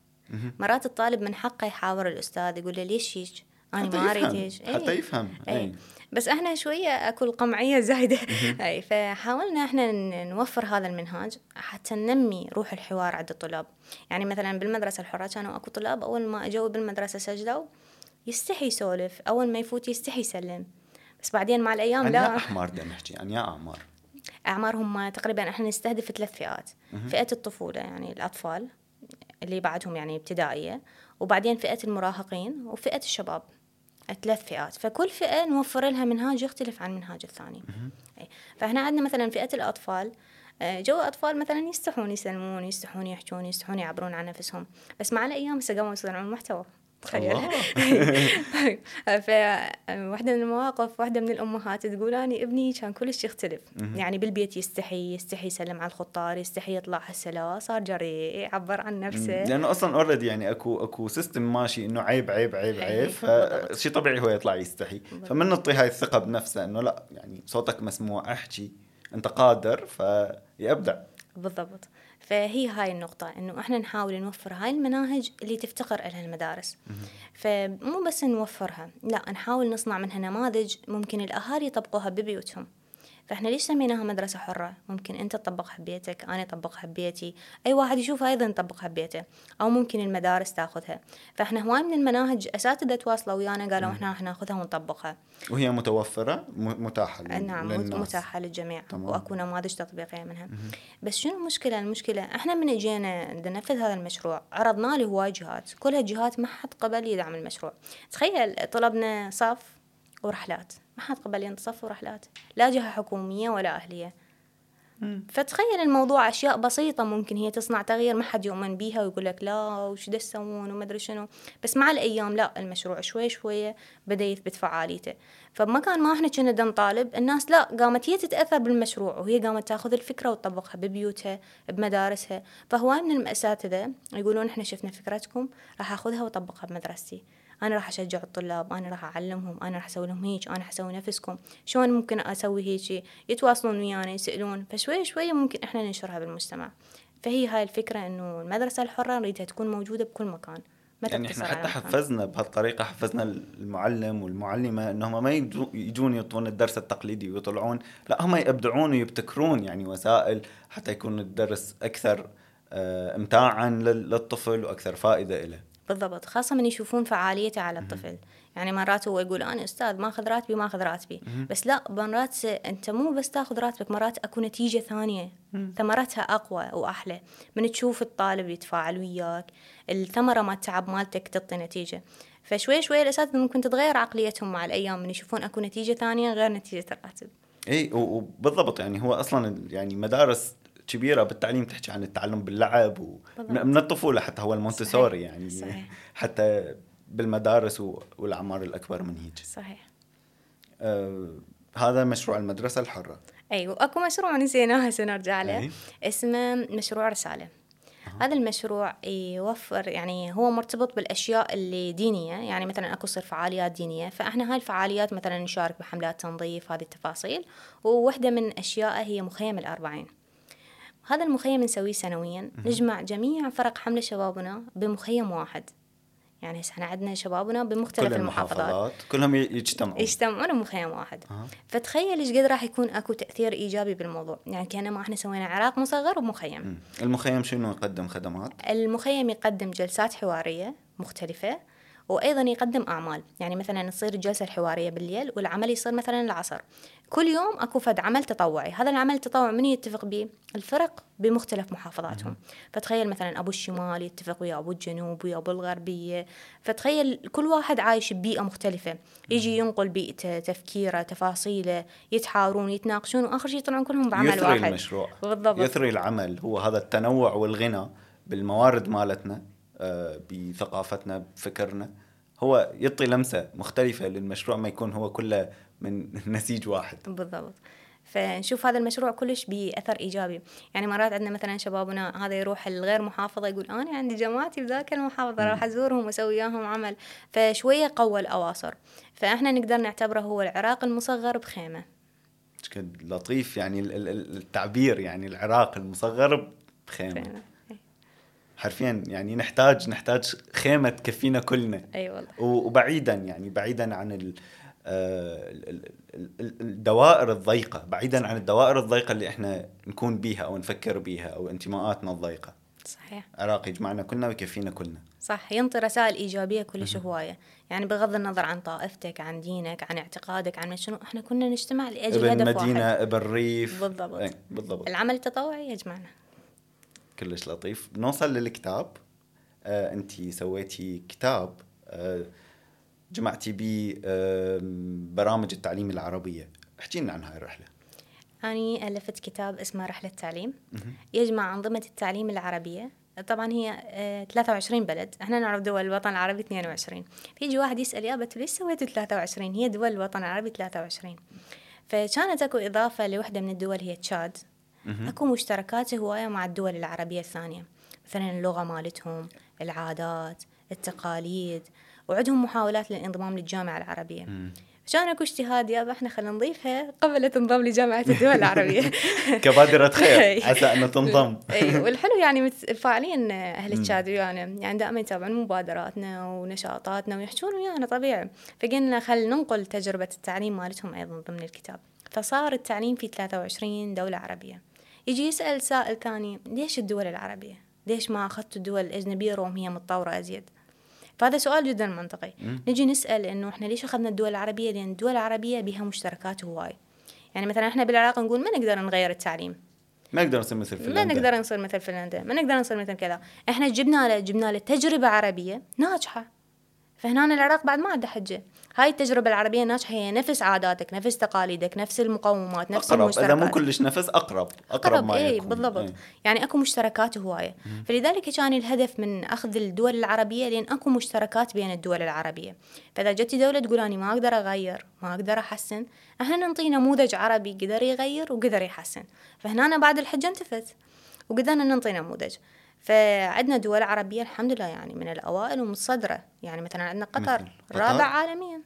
مرات الطالب من حقه يحاور الأستاذ يقول له ليش هيك؟ حتى ما يفهم. هيك. حتى إيه. يفهم. اي اي بس إحنا شوية اكو القمعيه زايدة. اي فحاولنا إحنا نوفر هذا المنهاج حتى ننمي روح الحوار عند الطلاب. يعني مثلا بالمدرسة الحرة كانوا أكو طلاب أول ما أجوا بالمدرسة سجلوا يستحي يسولف. أول ما يفوت يستحي يسلم. بس بعدين مع الأيام لا. يا أحمر بدنا نحكي عن يا اعمار أعمارهم تقريبا إحنا نستهدف ثلاث فئات. فئة الطفولة يعني الأطفال اللي بعدهم يعني ابتدائية وبعدين فئة المراهقين وفئة الشباب. ثلاث فئات. فكل فئة نوفر لها منهاج يختلف عن المنهاج الثاني. أي. فإحنا عندنا مثلا فئة الأطفال. آه، جو أطفال مثلا يستحون يسلمون يستحون يحجون يستحون يعبرون عن نفسهم. بس مع الأيام قاموا يصنعون محتوى تخيل. فواحدة من المواقف واحدة من الأمهات تقول أنا ابني كان كلش يختلف. يعني بالبيت يستحي يستحي يسلم على الخطار يستحي يطلع هسه صار جري يعبر عن نفسه. لأنه أصلا already يعني أكو أكو system ماشي إنه عيب عيب عيب عيب، عيب. فشي طبيعي هو يطلع يستحي. فمن نعطي هاي الثقة بنفسه إنه لا يعني صوتك مسموع أحكي أنت قادر فيبدع بالضبط. فهي هاي النقطة إنه إحنا نحاول نوفر هاي المناهج اللي تفتقر إلها المدارس. فمو بس نوفرها لا نحاول نصنع منها نماذج ممكن الأهالي يطبقوها ببيوتهم. فإحنا ليش سميناها مدرسة حرة؟ ممكن أنت تطبقها ببيتك أنا أطبقها ببيتي أي واحد يشوفها أيضا يطبقها ببيته أو ممكن المدارس تاخذها. فإحنا هواي من المناهج أساتذة تواصلوا ويانا قالوا إحنا راح ناخذها ونطبقها. وهي متوفرة م- متاحة لل- نعم للناس. متاحة للجميع. تمام. وأكو نماذج تطبيقية منها. بس شنو المشكلة؟ المشكلة إحنا من اجينا ننفذ هذا المشروع عرضنا له هواي جهات. كلها جهات ما حد قبل يدعم المشروع. تخيل طلبنا صف ورحلات. ما حد قبل ينتصف ورحلات. لا جهة حكومية ولا أهلية. فتخيل الموضوع أشياء بسيطة ممكن هي تصنع تغيير ما حد يؤمن بيها ويقول لك لا وش دا تسوون وما أدري شنو. بس مع الأيام لا المشروع شوي شوية بدأ يثبت فعاليته. فبمكان ما إحنا كنا نطالب الناس لا قامت هي تتأثر بالمشروع وهي قامت تأخذ الفكرة وتطبقها ببيوتها بمدارسها. فهواي من الأساتذة يقولون إحنا شفنا فكرتكم راح أخذها وأطبقها بمدرستي. أنا راح أشجع الطلاب أنا راح أعلمهم أنا راح أسوي لهم هيك أنا راح أسوي نفسكم. شلون ممكن أسوي هيك يتواصلون ويانا يسألون. فشوي شوي ممكن إحنا ننشرها بالمجتمع. فهي هاي الفكرة إنه المدرسة الحرة نريدها تكون موجودة بكل مكان يعني إحنا حتى. حفزنا بهالطريقة حفزنا المعلم والمعلمة إنهم ما يجو- يجون يعطون الدرس التقليدي ويطلعون. لا هم يبدعون ويبتكرون يعني وسائل حتى يكون الدرس أكثر آه، امتاعا لل- للطفل وأكثر فائدة له بالضبط خاصة من يشوفون فعاليته على الطفل. يعني مرات هو يقول أنا أستاذ ما أخذ راتبي ما أخذ راتبي بس لا مرات أنت مو بس تاخذ راتبك مرات أكو نتيجة ثانية. ثمرتها أقوى وأحلى. من تشوف الطالب يتفاعل وياك الثمرة ما التعب مالتك تعطي نتيجة. فشوي شوي الأساتذة ممكن تتغير عقليتهم مع الأيام. من يشوفون أكو نتيجة ثانية غير نتيجة الراتب. إي وبالضبط يعني هو أصلا يعني مدارس كبيرة بالتعليم تحكي عن التعلم باللعب بالضبط. ومن الطفولة حتى هو المونتسوري. يعني صحيح. حتى بالمدارس و- والأعمار الأكبر من هيك صحيح آه هذا مشروع المدرسة الحرة أيوه أكو مشروع نسيناه هسه نرجع له أي. اسمه مشروع رسالة هذا المشروع يوفر يعني هو مرتبط بالأشياء اللي دينية يعني مثلا أكو يصير فعاليات دينية فإحنا هاي الفعاليات مثلا نشارك بحملات تنظيف هذه التفاصيل ووحدة من أشيائها هي مخيم الأربعين هذا المخيم نسويه سنويا. نجمع جميع فرق حملة شبابنا بمخيم واحد. يعني هسه إحنا عندنا شبابنا بمختلف كل المحافظات. المحافظات كلهم يجتمعون يجتمعون بمخيم واحد. أها. فتخيل إيش قد راح يكون أكو تأثير إيجابي بالموضوع. يعني كأنما إحنا سوينا عراق مصغر ومخيم. مم. المخيم شنو يقدم خدمات؟ المخيم يقدم جلسات حوارية مختلفة وأيضا يقدم أعمال. يعني مثلا تصير الجلسة الحوارية بالليل والعمل يصير مثلا العصر. كل يوم أكو فد عمل تطوعي. هذا العمل التطوعي من يتفق به الفرق بمختلف محافظاتهم. فتخيل مثلا أبو الشمال يتفق ويا أبو الجنوب ويا أبو الغربية. فتخيل كل واحد عايش ببيئة مختلفة. يجي ينقل بيئته تفكيره تفاصيله يتحاورون يتناقشون وآخر شيء يطلعون كلهم بعمل يثري واحد. المشروع. بالضبط. يثري العمل. هو هذا التنوع والغنى بالموارد مالتنا آه، بثقافتنا بفكرنا هو يعطي لمسة مختلفة للمشروع ما يكون هو كله من نسيج واحد. بالضبط. فنشوف هذا المشروع كلش بأثر إيجابي. يعني مرات عندنا مثلا شبابنا هذا يروح الغير محافظة يقول أنا عندي جماعتي بذاك المحافظة راح أزورهم وأسوي وياهم عمل. فشوية قوى الأواصر. فإحنا نقدر نعتبره هو العراق المصغر بخيمة. لطيف يعني التعبير يعني العراق المصغر بخيمة. فينا. حرفيا يعني نحتاج نحتاج خيمة تكفينا كلنا. أي أيوة والله وبعيدا يعني بعيدا عن الدوائر الضيقة بعيدا عن الدوائر الضيقة اللي إحنا نكون بيها أو نفكر بيها أو انتماءاتنا الضيقة. صحيح. عراق يجمعنا كلنا ويكفينا كلنا. صح ينطي رسائل إيجابية كلش هواية. يعني بغض النظر عن طائفتك عن دينك عن اعتقادك عن شنو إحنا كنا نجتمع لأجل هدف واحد. مدينه ابن ريف. بالضبط. إيه بالضبط. العمل التطوعي يجمعنا كلش لطيف. نوصل للكتاب. آه انت سويتي كتاب آه جمعتي آه برامج التعليم العربية. احكي لنا عن هاي الرحلة. أني ألفت كتاب اسمه رحلة تعليم يجمع أنظمة التعليم العربية. طبعا هي 23 آه، بلد. إحنا نعرف دول الوطن العربي 22 فيجي واحد يسأل يا بت ليش سويتوا 23 هي دول الوطن العربي 23 فكانت أكو إضافة لوحدة من الدول هي تشاد. أكو مشتركات هواية مع الدول العربية الثانية. مثلا اللغة مالتهم العادات التقاليد. وعندهم محاولات للانضمام للجامعة العربية. عشان اكو اجتهاد يابا إحنا خلينا نضيفها قبل تنضم لجامعة الدول العربية. كبادرة خير عسى أن تنضم. أي. والحلو يعني متفاعلين أهل تشاد ويانا يعني دائما يتابعون مبادراتنا ونشاطاتنا ويحجون ويانا طبيعي. فقلنا خل ننقل تجربة التعليم مالتهم أيضا ضمن الكتاب. فصار التعليم في 23 دولة عربية. يجي يسأل سائل ثاني ليش الدول العربية؟ ليش ما أخذت الدول الأجنبية روم هي متطورة أزيد؟ فهذا سؤال جدا منطقي. م? نجي نسأل إنه إحنا ليش أخذنا الدول العربية؟ لأن الدول العربية بها مشتركات هواي. يعني مثلا إحنا بالعراق نقول ما نقدر نغير التعليم. ما نقدر نصير مثل فنلندا. ما نقدر نصير مثل فنلندا. ما نقدر نصير مثل كذا. إحنا جبنا له جبنا له تجربة عربية ناجحة. فهنا العراق بعد ما عنده حجة. هاي التجربة العربية الناجحة هي نفس عاداتك نفس تقاليدك نفس المقومات نفس أقرب. المشتركات إذا مو كلش نفس أقرب. أقرب, أقرب ما إيه بالضبط. إيه. يعني أكو مشتركات هواية. فلذلك كان الهدف من أخذ الدول العربية لأن أكو مشتركات بين الدول العربية. فإذا جت دولة تقول أنا ما أقدر أغير ما أقدر أحسن إحنا نعطي نموذج عربي قدر يغير وقدر يحسن. فهنا بعد الحجة انتفت وقدرنا ننطي نموذج. فعندنا دول عربية الحمد لله يعني من الأوائل ومتصدرة. يعني مثلا عندنا قطر رابع عالميا.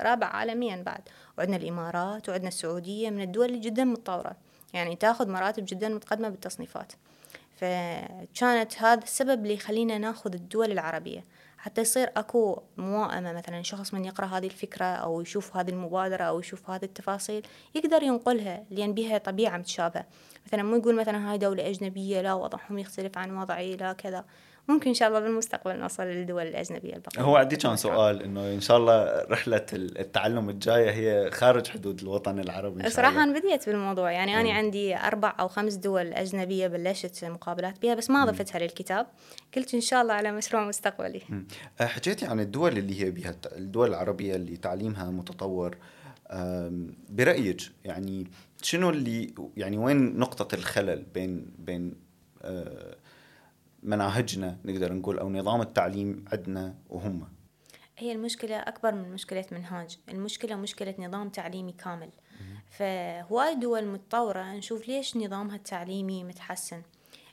رابع عالميا بعد. وعندنا الإمارات وعندنا السعودية من الدول اللي جدا متطورة. يعني تاخذ مراتب جدا متقدمة بالتصنيفات. فكانت هذا السبب اللي يخلينا ناخذ الدول العربية. حتى يصير أكو موائمة مثلا شخص من يقرأ هذه الفكرة أو يشوف هذه المبادرة أو يشوف هذه التفاصيل يقدر ينقلها لأن بها طبيعة متشابهة. مثلا مو يقول مثلا هاي دولة أجنبية لا وضعهم يختلف عن وضعي لا كذا. ممكن إن شاء الله بالمستقبل نوصل للدول الأجنبية البقية. هو عندي كان سؤال إنه إن شاء الله رحلة التعلم الجاية هي خارج حدود الوطن العربي صراحة أنا بديت بالموضوع يعني أنا إيه. عندي أربع أو خمس دول أجنبية بلشت مقابلات بها بس ما ضفتها للكتاب قلت إن شاء الله على مشروع مستقبلي. أه، حكيتي عن الدول اللي هي بها الدول العربية اللي تعليمها متطور برأيك يعني شنو اللي يعني وين نقطة الخلل بين بين أه مناهجنا نقدر نقول أو نظام التعليم عندنا وهم. هي المشكلة أكبر من مشكلة منهاج. المشكلة مشكلة نظام تعليمي كامل. فهواي دول متطورة نشوف ليش نظامها التعليمي متحسن.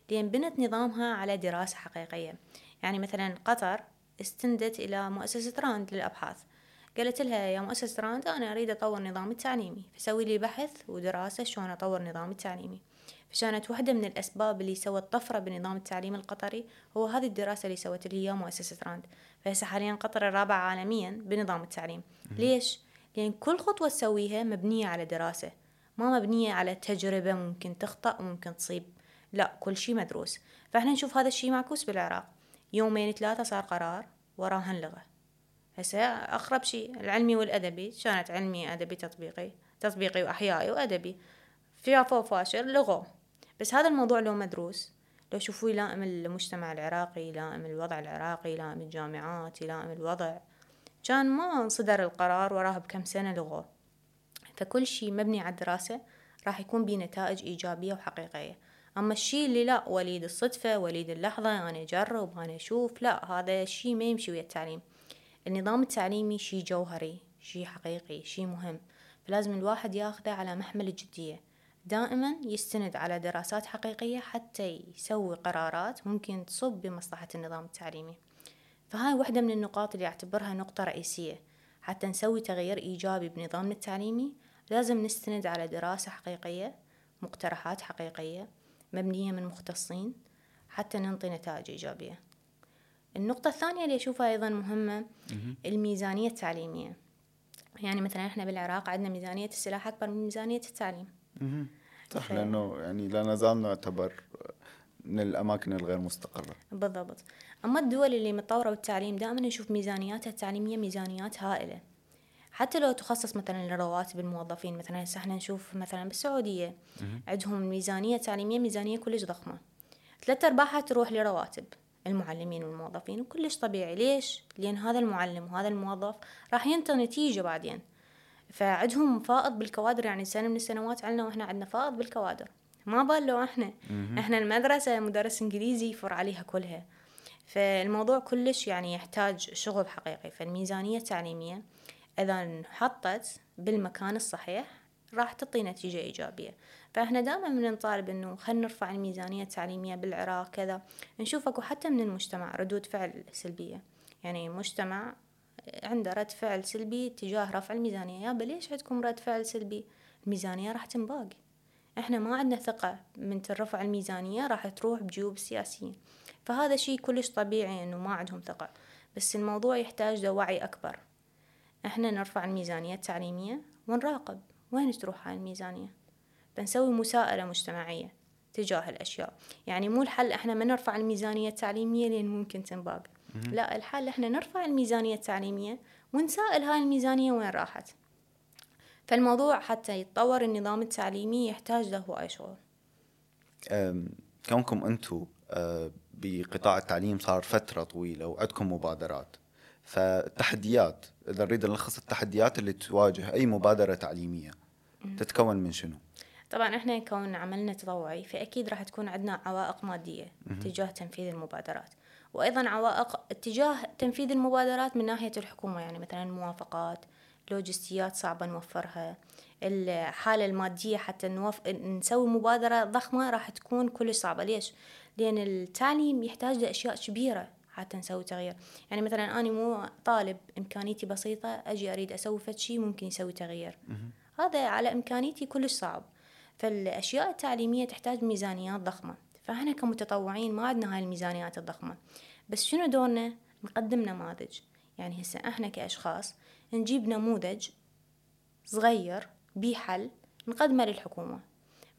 لأن بنت نظامها على دراسة حقيقية. يعني مثلا قطر استندت إلى مؤسسة راند للأبحاث. قالت لها يا مؤسسة راند أنا أريد أطور نظامي التعليمي. فسوي لي بحث ودراسة شلون أطور نظامي التعليمي. فكانت واحدة من الأسباب اللي سوت طفرة بنظام التعليم القطري هو هذه الدراسة اللي سوت اللي هي مؤسسة راند. فهسه حاليا قطر الرابعة عالميا بنظام التعليم. ليش؟ لأن كل خطوة تسويها مبنية على دراسة ما مبنية على تجربة ممكن تخطأ وممكن تصيب. لا كل شيء مدروس. فإحنا نشوف هذا الشيء معكوس بالعراق. يومين ثلاثة صار قرار وراها اللغة هسه أقرب شيء العلمي والأدبي. كانت علمي أدبي تطبيقي تطبيقي وأحيائي وأدبي. فيها فاشل لغوه بس هذا الموضوع لو مدروس لو شوفوا يلائم المجتمع العراقي يلائم الوضع العراقي يلائم الجامعات يلائم الوضع. كان ما صدر القرار وراه بكم سنة لغوه فكل شيء مبني على الدراسة راح يكون بيه نتائج إيجابية وحقيقية. أما الشيء اللي لا وليد الصدفة وليد اللحظة أنا أجرب أنا أشوف لا هذا الشيء ما يمشي ويا التعليم. النظام التعليمي شيء جوهري شيء حقيقي شيء مهم. فلازم الواحد ياخذه على محمل الجدية. دائما يستند على دراسات حقيقية حتى يسوي قرارات ممكن تصب بمصلحة النظام التعليمي. فهاي واحدة من النقاط اللي أعتبرها نقطة رئيسية. حتى نسوي تغيير إيجابي بنظامنا التعليمي لازم نستند على دراسة حقيقية مقترحات حقيقية مبنية من مختصين حتى ننطي نتائج إيجابية. النقطة الثانية اللي أشوفها أيضا مهمة الميزانية التعليمية. يعني مثلا إحنا بالعراق عندنا ميزانية السلاح أكبر من ميزانية التعليم. صح لأنه يعني لا نزال نعتبر من الأماكن الغير مستقرة. بالضبط. أما الدول اللي متطورة بالتعليم دائما نشوف ميزانياتها التعليمية ميزانيات هائلة. حتى لو تخصص مثلا لرواتب الموظفين مثلا هسه إحنا نشوف مثلا بالسعودية عندهم ميزانية تعليمية ميزانية كلش ضخمة. ثلاثة أرباعها تروح لرواتب المعلمين والموظفين وكلش طبيعي. ليش؟ لأن هذا المعلم وهذا الموظف راح ينطي نتيجة بعدين. فعندهم فائض بالكوادر يعني سنة من السنوات عندنا وإحنا عندنا فائض بالكوادر. ما بال لو إحنا إحنا المدرسة مدرس إنجليزي يفر عليها كلها. فالموضوع كلش يعني يحتاج شغل حقيقي. فالميزانية التعليمية إذا انحطت بالمكان الصحيح راح تعطي نتيجة إيجابية. فإحنا دائما من نطالب إنه خلينا نرفع الميزانية التعليمية بالعراق كذا. نشوف أكو حتى من المجتمع ردود فعل سلبية. يعني مجتمع عنده رد فعل سلبي تجاه رفع الميزانية. يابا ليش عندكم رد فعل سلبي؟ الميزانية راح تنباق إحنا ما عندنا ثقة من ترفع الميزانية راح تروح بجيوب السياسيين فهذا شيء كلش طبيعي إنه ما عندهم ثقة. بس الموضوع يحتاج لوعي أكبر. إحنا نرفع الميزانية التعليمية ونراقب وين تروح هاي الميزانية. بنسوي مساءلة مجتمعية تجاه الأشياء. يعني مو الحل إحنا ما نرفع الميزانية التعليمية لأن ممكن تنباق لا الحل إحنا نرفع الميزانية التعليمية ونسائل هاي الميزانية وين راحت؟ فالموضوع حتى يتطور النظام التعليمي يحتاج له هواي شغل. كونكم أنتم أه، بقطاع التعليم صار فترة طويلة وعندكم مبادرات فالتحديات إذا نريد نلخص التحديات اللي تواجه أي مبادرة تعليمية تتكون من شنو؟ طبعا إحنا كون عملنا تطوعي فأكيد راح تكون عندنا عوائق مادية تجاه تنفيذ المبادرات. وأيضا عوائق اتجاه تنفيذ المبادرات من ناحية الحكومة يعني مثلا الموافقات لوجستيات صعبة نوفرها الحالة المادية حتى نوف... نسوي مبادرة ضخمة راح تكون كلش صعبة. ليش؟ لأن التعليم يحتاج لأشياء كبيرة حتى نسوي تغيير. يعني مثلا أنا مو طالب إمكانيتي بسيطة أجي أريد أسوي فد شيء ممكن يسوي تغيير. هذا على إمكانيتي كلش صعب. فالأشياء التعليمية تحتاج ميزانيات ضخمة. فإحنا كمتطوعين ما عندنا هاي الميزانيات الضخمة. بس شنو دورنا؟ نقدم نماذج. يعني هسه إحنا كأشخاص نجيب نموذج صغير بحل نقدمه للحكومة.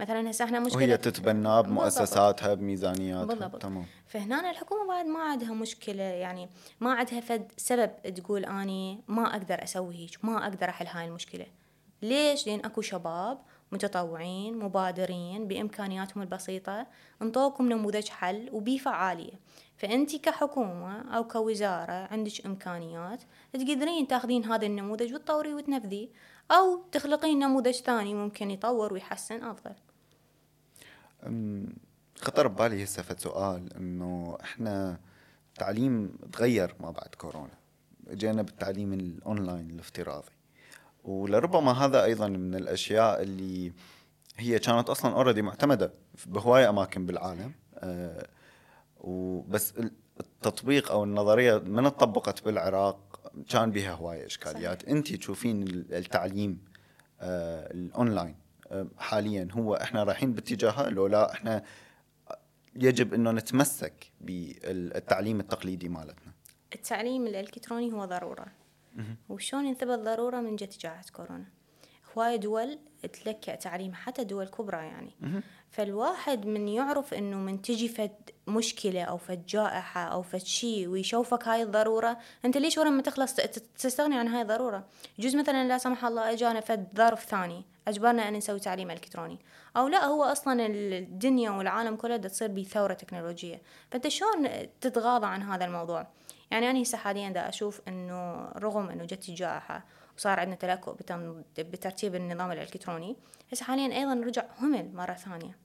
مثلا هسه إحنا مشكلة وهي تتبناه بمؤسساتها بميزانياتها. بالضبط. تمام. فهنا الحكومة بعد ما عندها مشكلة. يعني ما عندها فد سبب تقول أني ما أقدر أسوي هيك ما أقدر أحل هاي المشكلة. ليش؟ لأن أكو شباب متطوعين مبادرين بإمكانياتهم البسيطة انطوكم نموذج حل وبفعالية فأنت كحكومة أو كوزارة عندك إمكانيات تقدرين تاخذين هذا النموذج وتطوريه وتنفذيه أو تخلقين نموذج ثاني ممكن يطور ويحسن أفضل. خطر ببالي هسه فد سؤال إنه إحنا التعليم تغير ما بعد كورونا. جينا بالتعليم الأونلاين الافتراضي. ولربما هذا أيضا من الأشياء اللي هي كانت أصلا already معتمدة بهوايه أماكن بالعالم. أه وبس التطبيق أو النظرية من طبقت بالعراق كان بها هوايه إشكاليات. انت تشوفين التعليم أه الاونلاين أه حاليا هو إحنا رايحين باتجاهه لو لا إحنا يجب إنه نتمسك بالتعليم التقليدي مالتنا. التعليم الإلكتروني هو ضرورة. وشون ينثبت ضروره من جت جائحه كورونا؟ هواي دول تلكأ تعليم حتى دول كبرى يعني. فالواحد من يعرف إنه من تجي فد مشكلة أو فد جائحة أو فد شيء ويشوفك هاي الضرورة أنت ليش ورا ما تخلص تستغني عن هاي الضرورة؟ يجوز مثلا لا سمح الله إجانا فد ظرف ثاني أجبرنا أن نسوي تعليم إلكتروني. أو لا هو أصلا الدنيا والعالم كله تصير بثورة تكنولوجية. فأنت شلون تتغاضى عن هذا الموضوع؟ يعني أنا هسه حاليا دا أشوف إنه رغم إنه جت الجائحه وصار عندنا تلكؤ بترتيب النظام الإلكتروني هسه حاليا أيضا رجع همل مرة ثانية.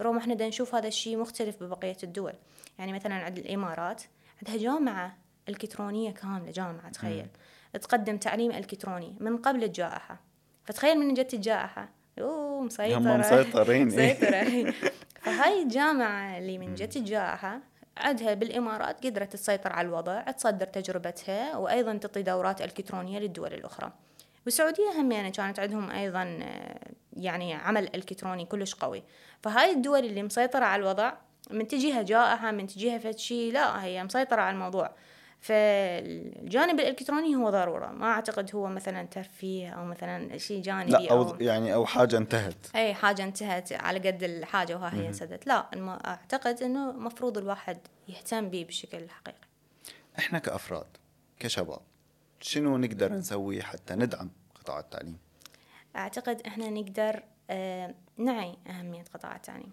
رغم إحنا دا نشوف هذا الشيء مختلف ببقية الدول. يعني مثلا عند الإمارات عندها جامعة إلكترونية كاملة جامعة تخيل. تقدم تعليم إلكتروني من قبل الجائحة. فتخيل من جت الجائحة. أوه مسيطرة. هم مسيطرين. مسيطرة. فهاي الجامعة اللي من جت الجائحة عندها بالإمارات قدرت تسيطر على الوضع تصدر تجربتها وأيضا تعطي دورات إلكترونية للدول الأخرى. والسعودية هم يعني كانت عندهم أيضا آه، يعني عمل إلكتروني كلش قوي. فهاي الدول اللي مسيطرة على الوضع من تجيها جائحة من تجيها فد شيء لا هي مسيطرة على الموضوع. فالجانب الإلكتروني هو ضرورة. ما أعتقد هو مثلا ترفيه أو مثلا شيء جانبي لا أو, أو يعني أو حاجة انتهت. أي حاجة انتهت على قد الحاجة وها هي انسدت. لا أعتقد إنه المفروض الواحد يهتم به بشكل حقيقي. إحنا كأفراد كشباب شنو نقدر نسوي حتى ندعم قطاع التعليم؟ أعتقد إحنا نقدر آه نعي أهمية قطاع التعليم.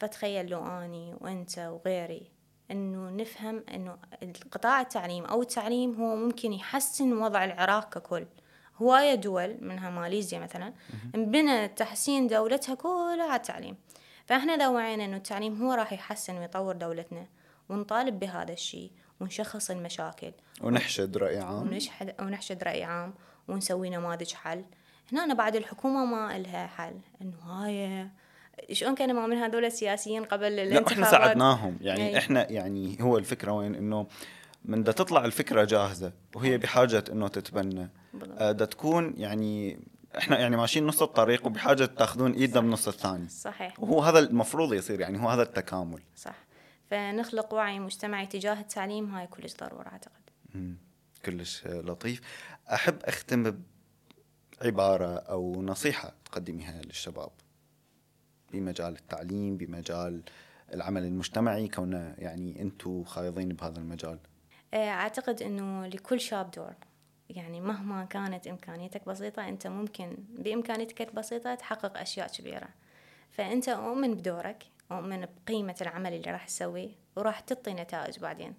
فتخيل لو أني وأنت وغيري إنه نفهم إنه قطاع التعليم أو التعليم هو ممكن يحسن وضع العراق ككل. هواية دول منها ماليزيا مثلا انبنى تحسين دولتها كلها على التعليم. فإحنا لو وعينا إنه التعليم هو راح يحسن ويطور دولتنا ونطالب بهذا الشيء ونشخص المشاكل. ونحشد رأي عام. ونشحد ونحشد رأي عام ونسوي نماذج حل. هنا بعد الحكومة ما إلها حل. إنه هاي شلون كانوا ما من هذول السياسيين قبل الانتخابات؟ لا إحنا ساعدناهم. يعني أي. إحنا يعني هو الفكرة وين؟ إنه من دا تطلع الفكرة جاهزة وهي بحاجة إنه تتبنى. آه دا تكون يعني إحنا يعني ماشيين نص الطريق وبحاجة تاخذون ايدنا بالنص الثاني. صحيح. وهو هذا المفروض يصير يعني هو هذا التكامل. صح. فنخلق وعي مجتمعي تجاه التعليم هاي كلش ضرورة أعتقد. مم. كلش لطيف. أحب أختم بعبارة أو نصيحة تقدميها للشباب. بمجال التعليم بمجال العمل المجتمعي كونه يعني أنتم خايضين بهذا المجال. آه، أعتقد إنه لكل شاب دور. يعني مهما كانت إمكانيتك بسيطة أنت ممكن بإمكانيتك البسيطة تحقق أشياء كبيرة. فأنت اؤمن بدورك اؤمن بقيمة العمل اللي راح تسويه وراح تعطي نتائج بعدين.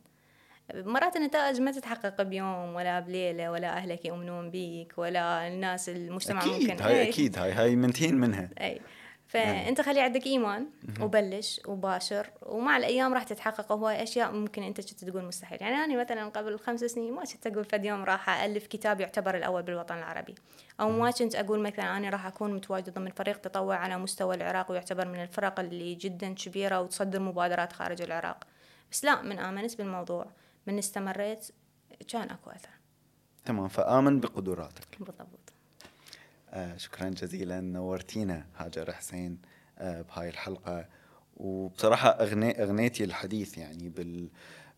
مرات النتائج ما تتحقق بيوم ولا بليلة ولا أهلك يؤمنون بيك ولا الناس المجتمع أكيد ممكن هاي أكيد هاي هاي منتهين منها. أي فأنت خلي عندك إيمان وبلش وباشر ومع الأيام راح تتحقق هواي أشياء ممكن أنت كنت تقول مستحيل. يعني أنا مثلا قبل خمس سنين ما كنت أقول فد يوم راح الف كتاب يعتبر الأول بالوطن العربي. أو ما كنت أقول مثلا أنا راح أكون متواجدة ضمن فريق تطوع على مستوى العراق ويعتبر من الفرق اللي جدا كبيرة وتصدر مبادرات خارج العراق. بس لا من آمنت بالموضوع. من استمريت كان أكو أثر. تمام فآمن بقدراتك. بالضبط. شكرا جزيلا نورتينا هاجر حسين آه بهاي الحلقة. وبصراحة أغني أغنيتي الحديث يعني بال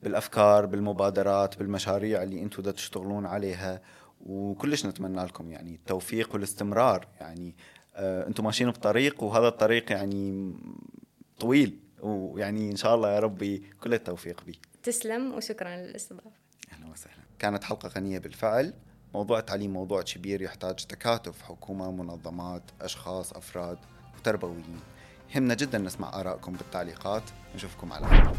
بالأفكار بالمبادرات بالمشاريع اللي أنتم تشتغلون عليها. وكلش نتمنى لكم يعني التوفيق والاستمرار. يعني آه أنتم ماشيين بطريق وهذا الطريق يعني طويل. ويعني إن شاء الله يا ربي كل التوفيق به تسلم وشكرا للاستضافة. أهلا وسهلا. كانت حلقة غنية بالفعل. موضوع التعليم موضوع كبير يحتاج تكاتف حكومة منظمات أشخاص أفراد وتربويين. يهمنا جدا نسمع آرائكم بالتعليقات. نشوفكم على خير.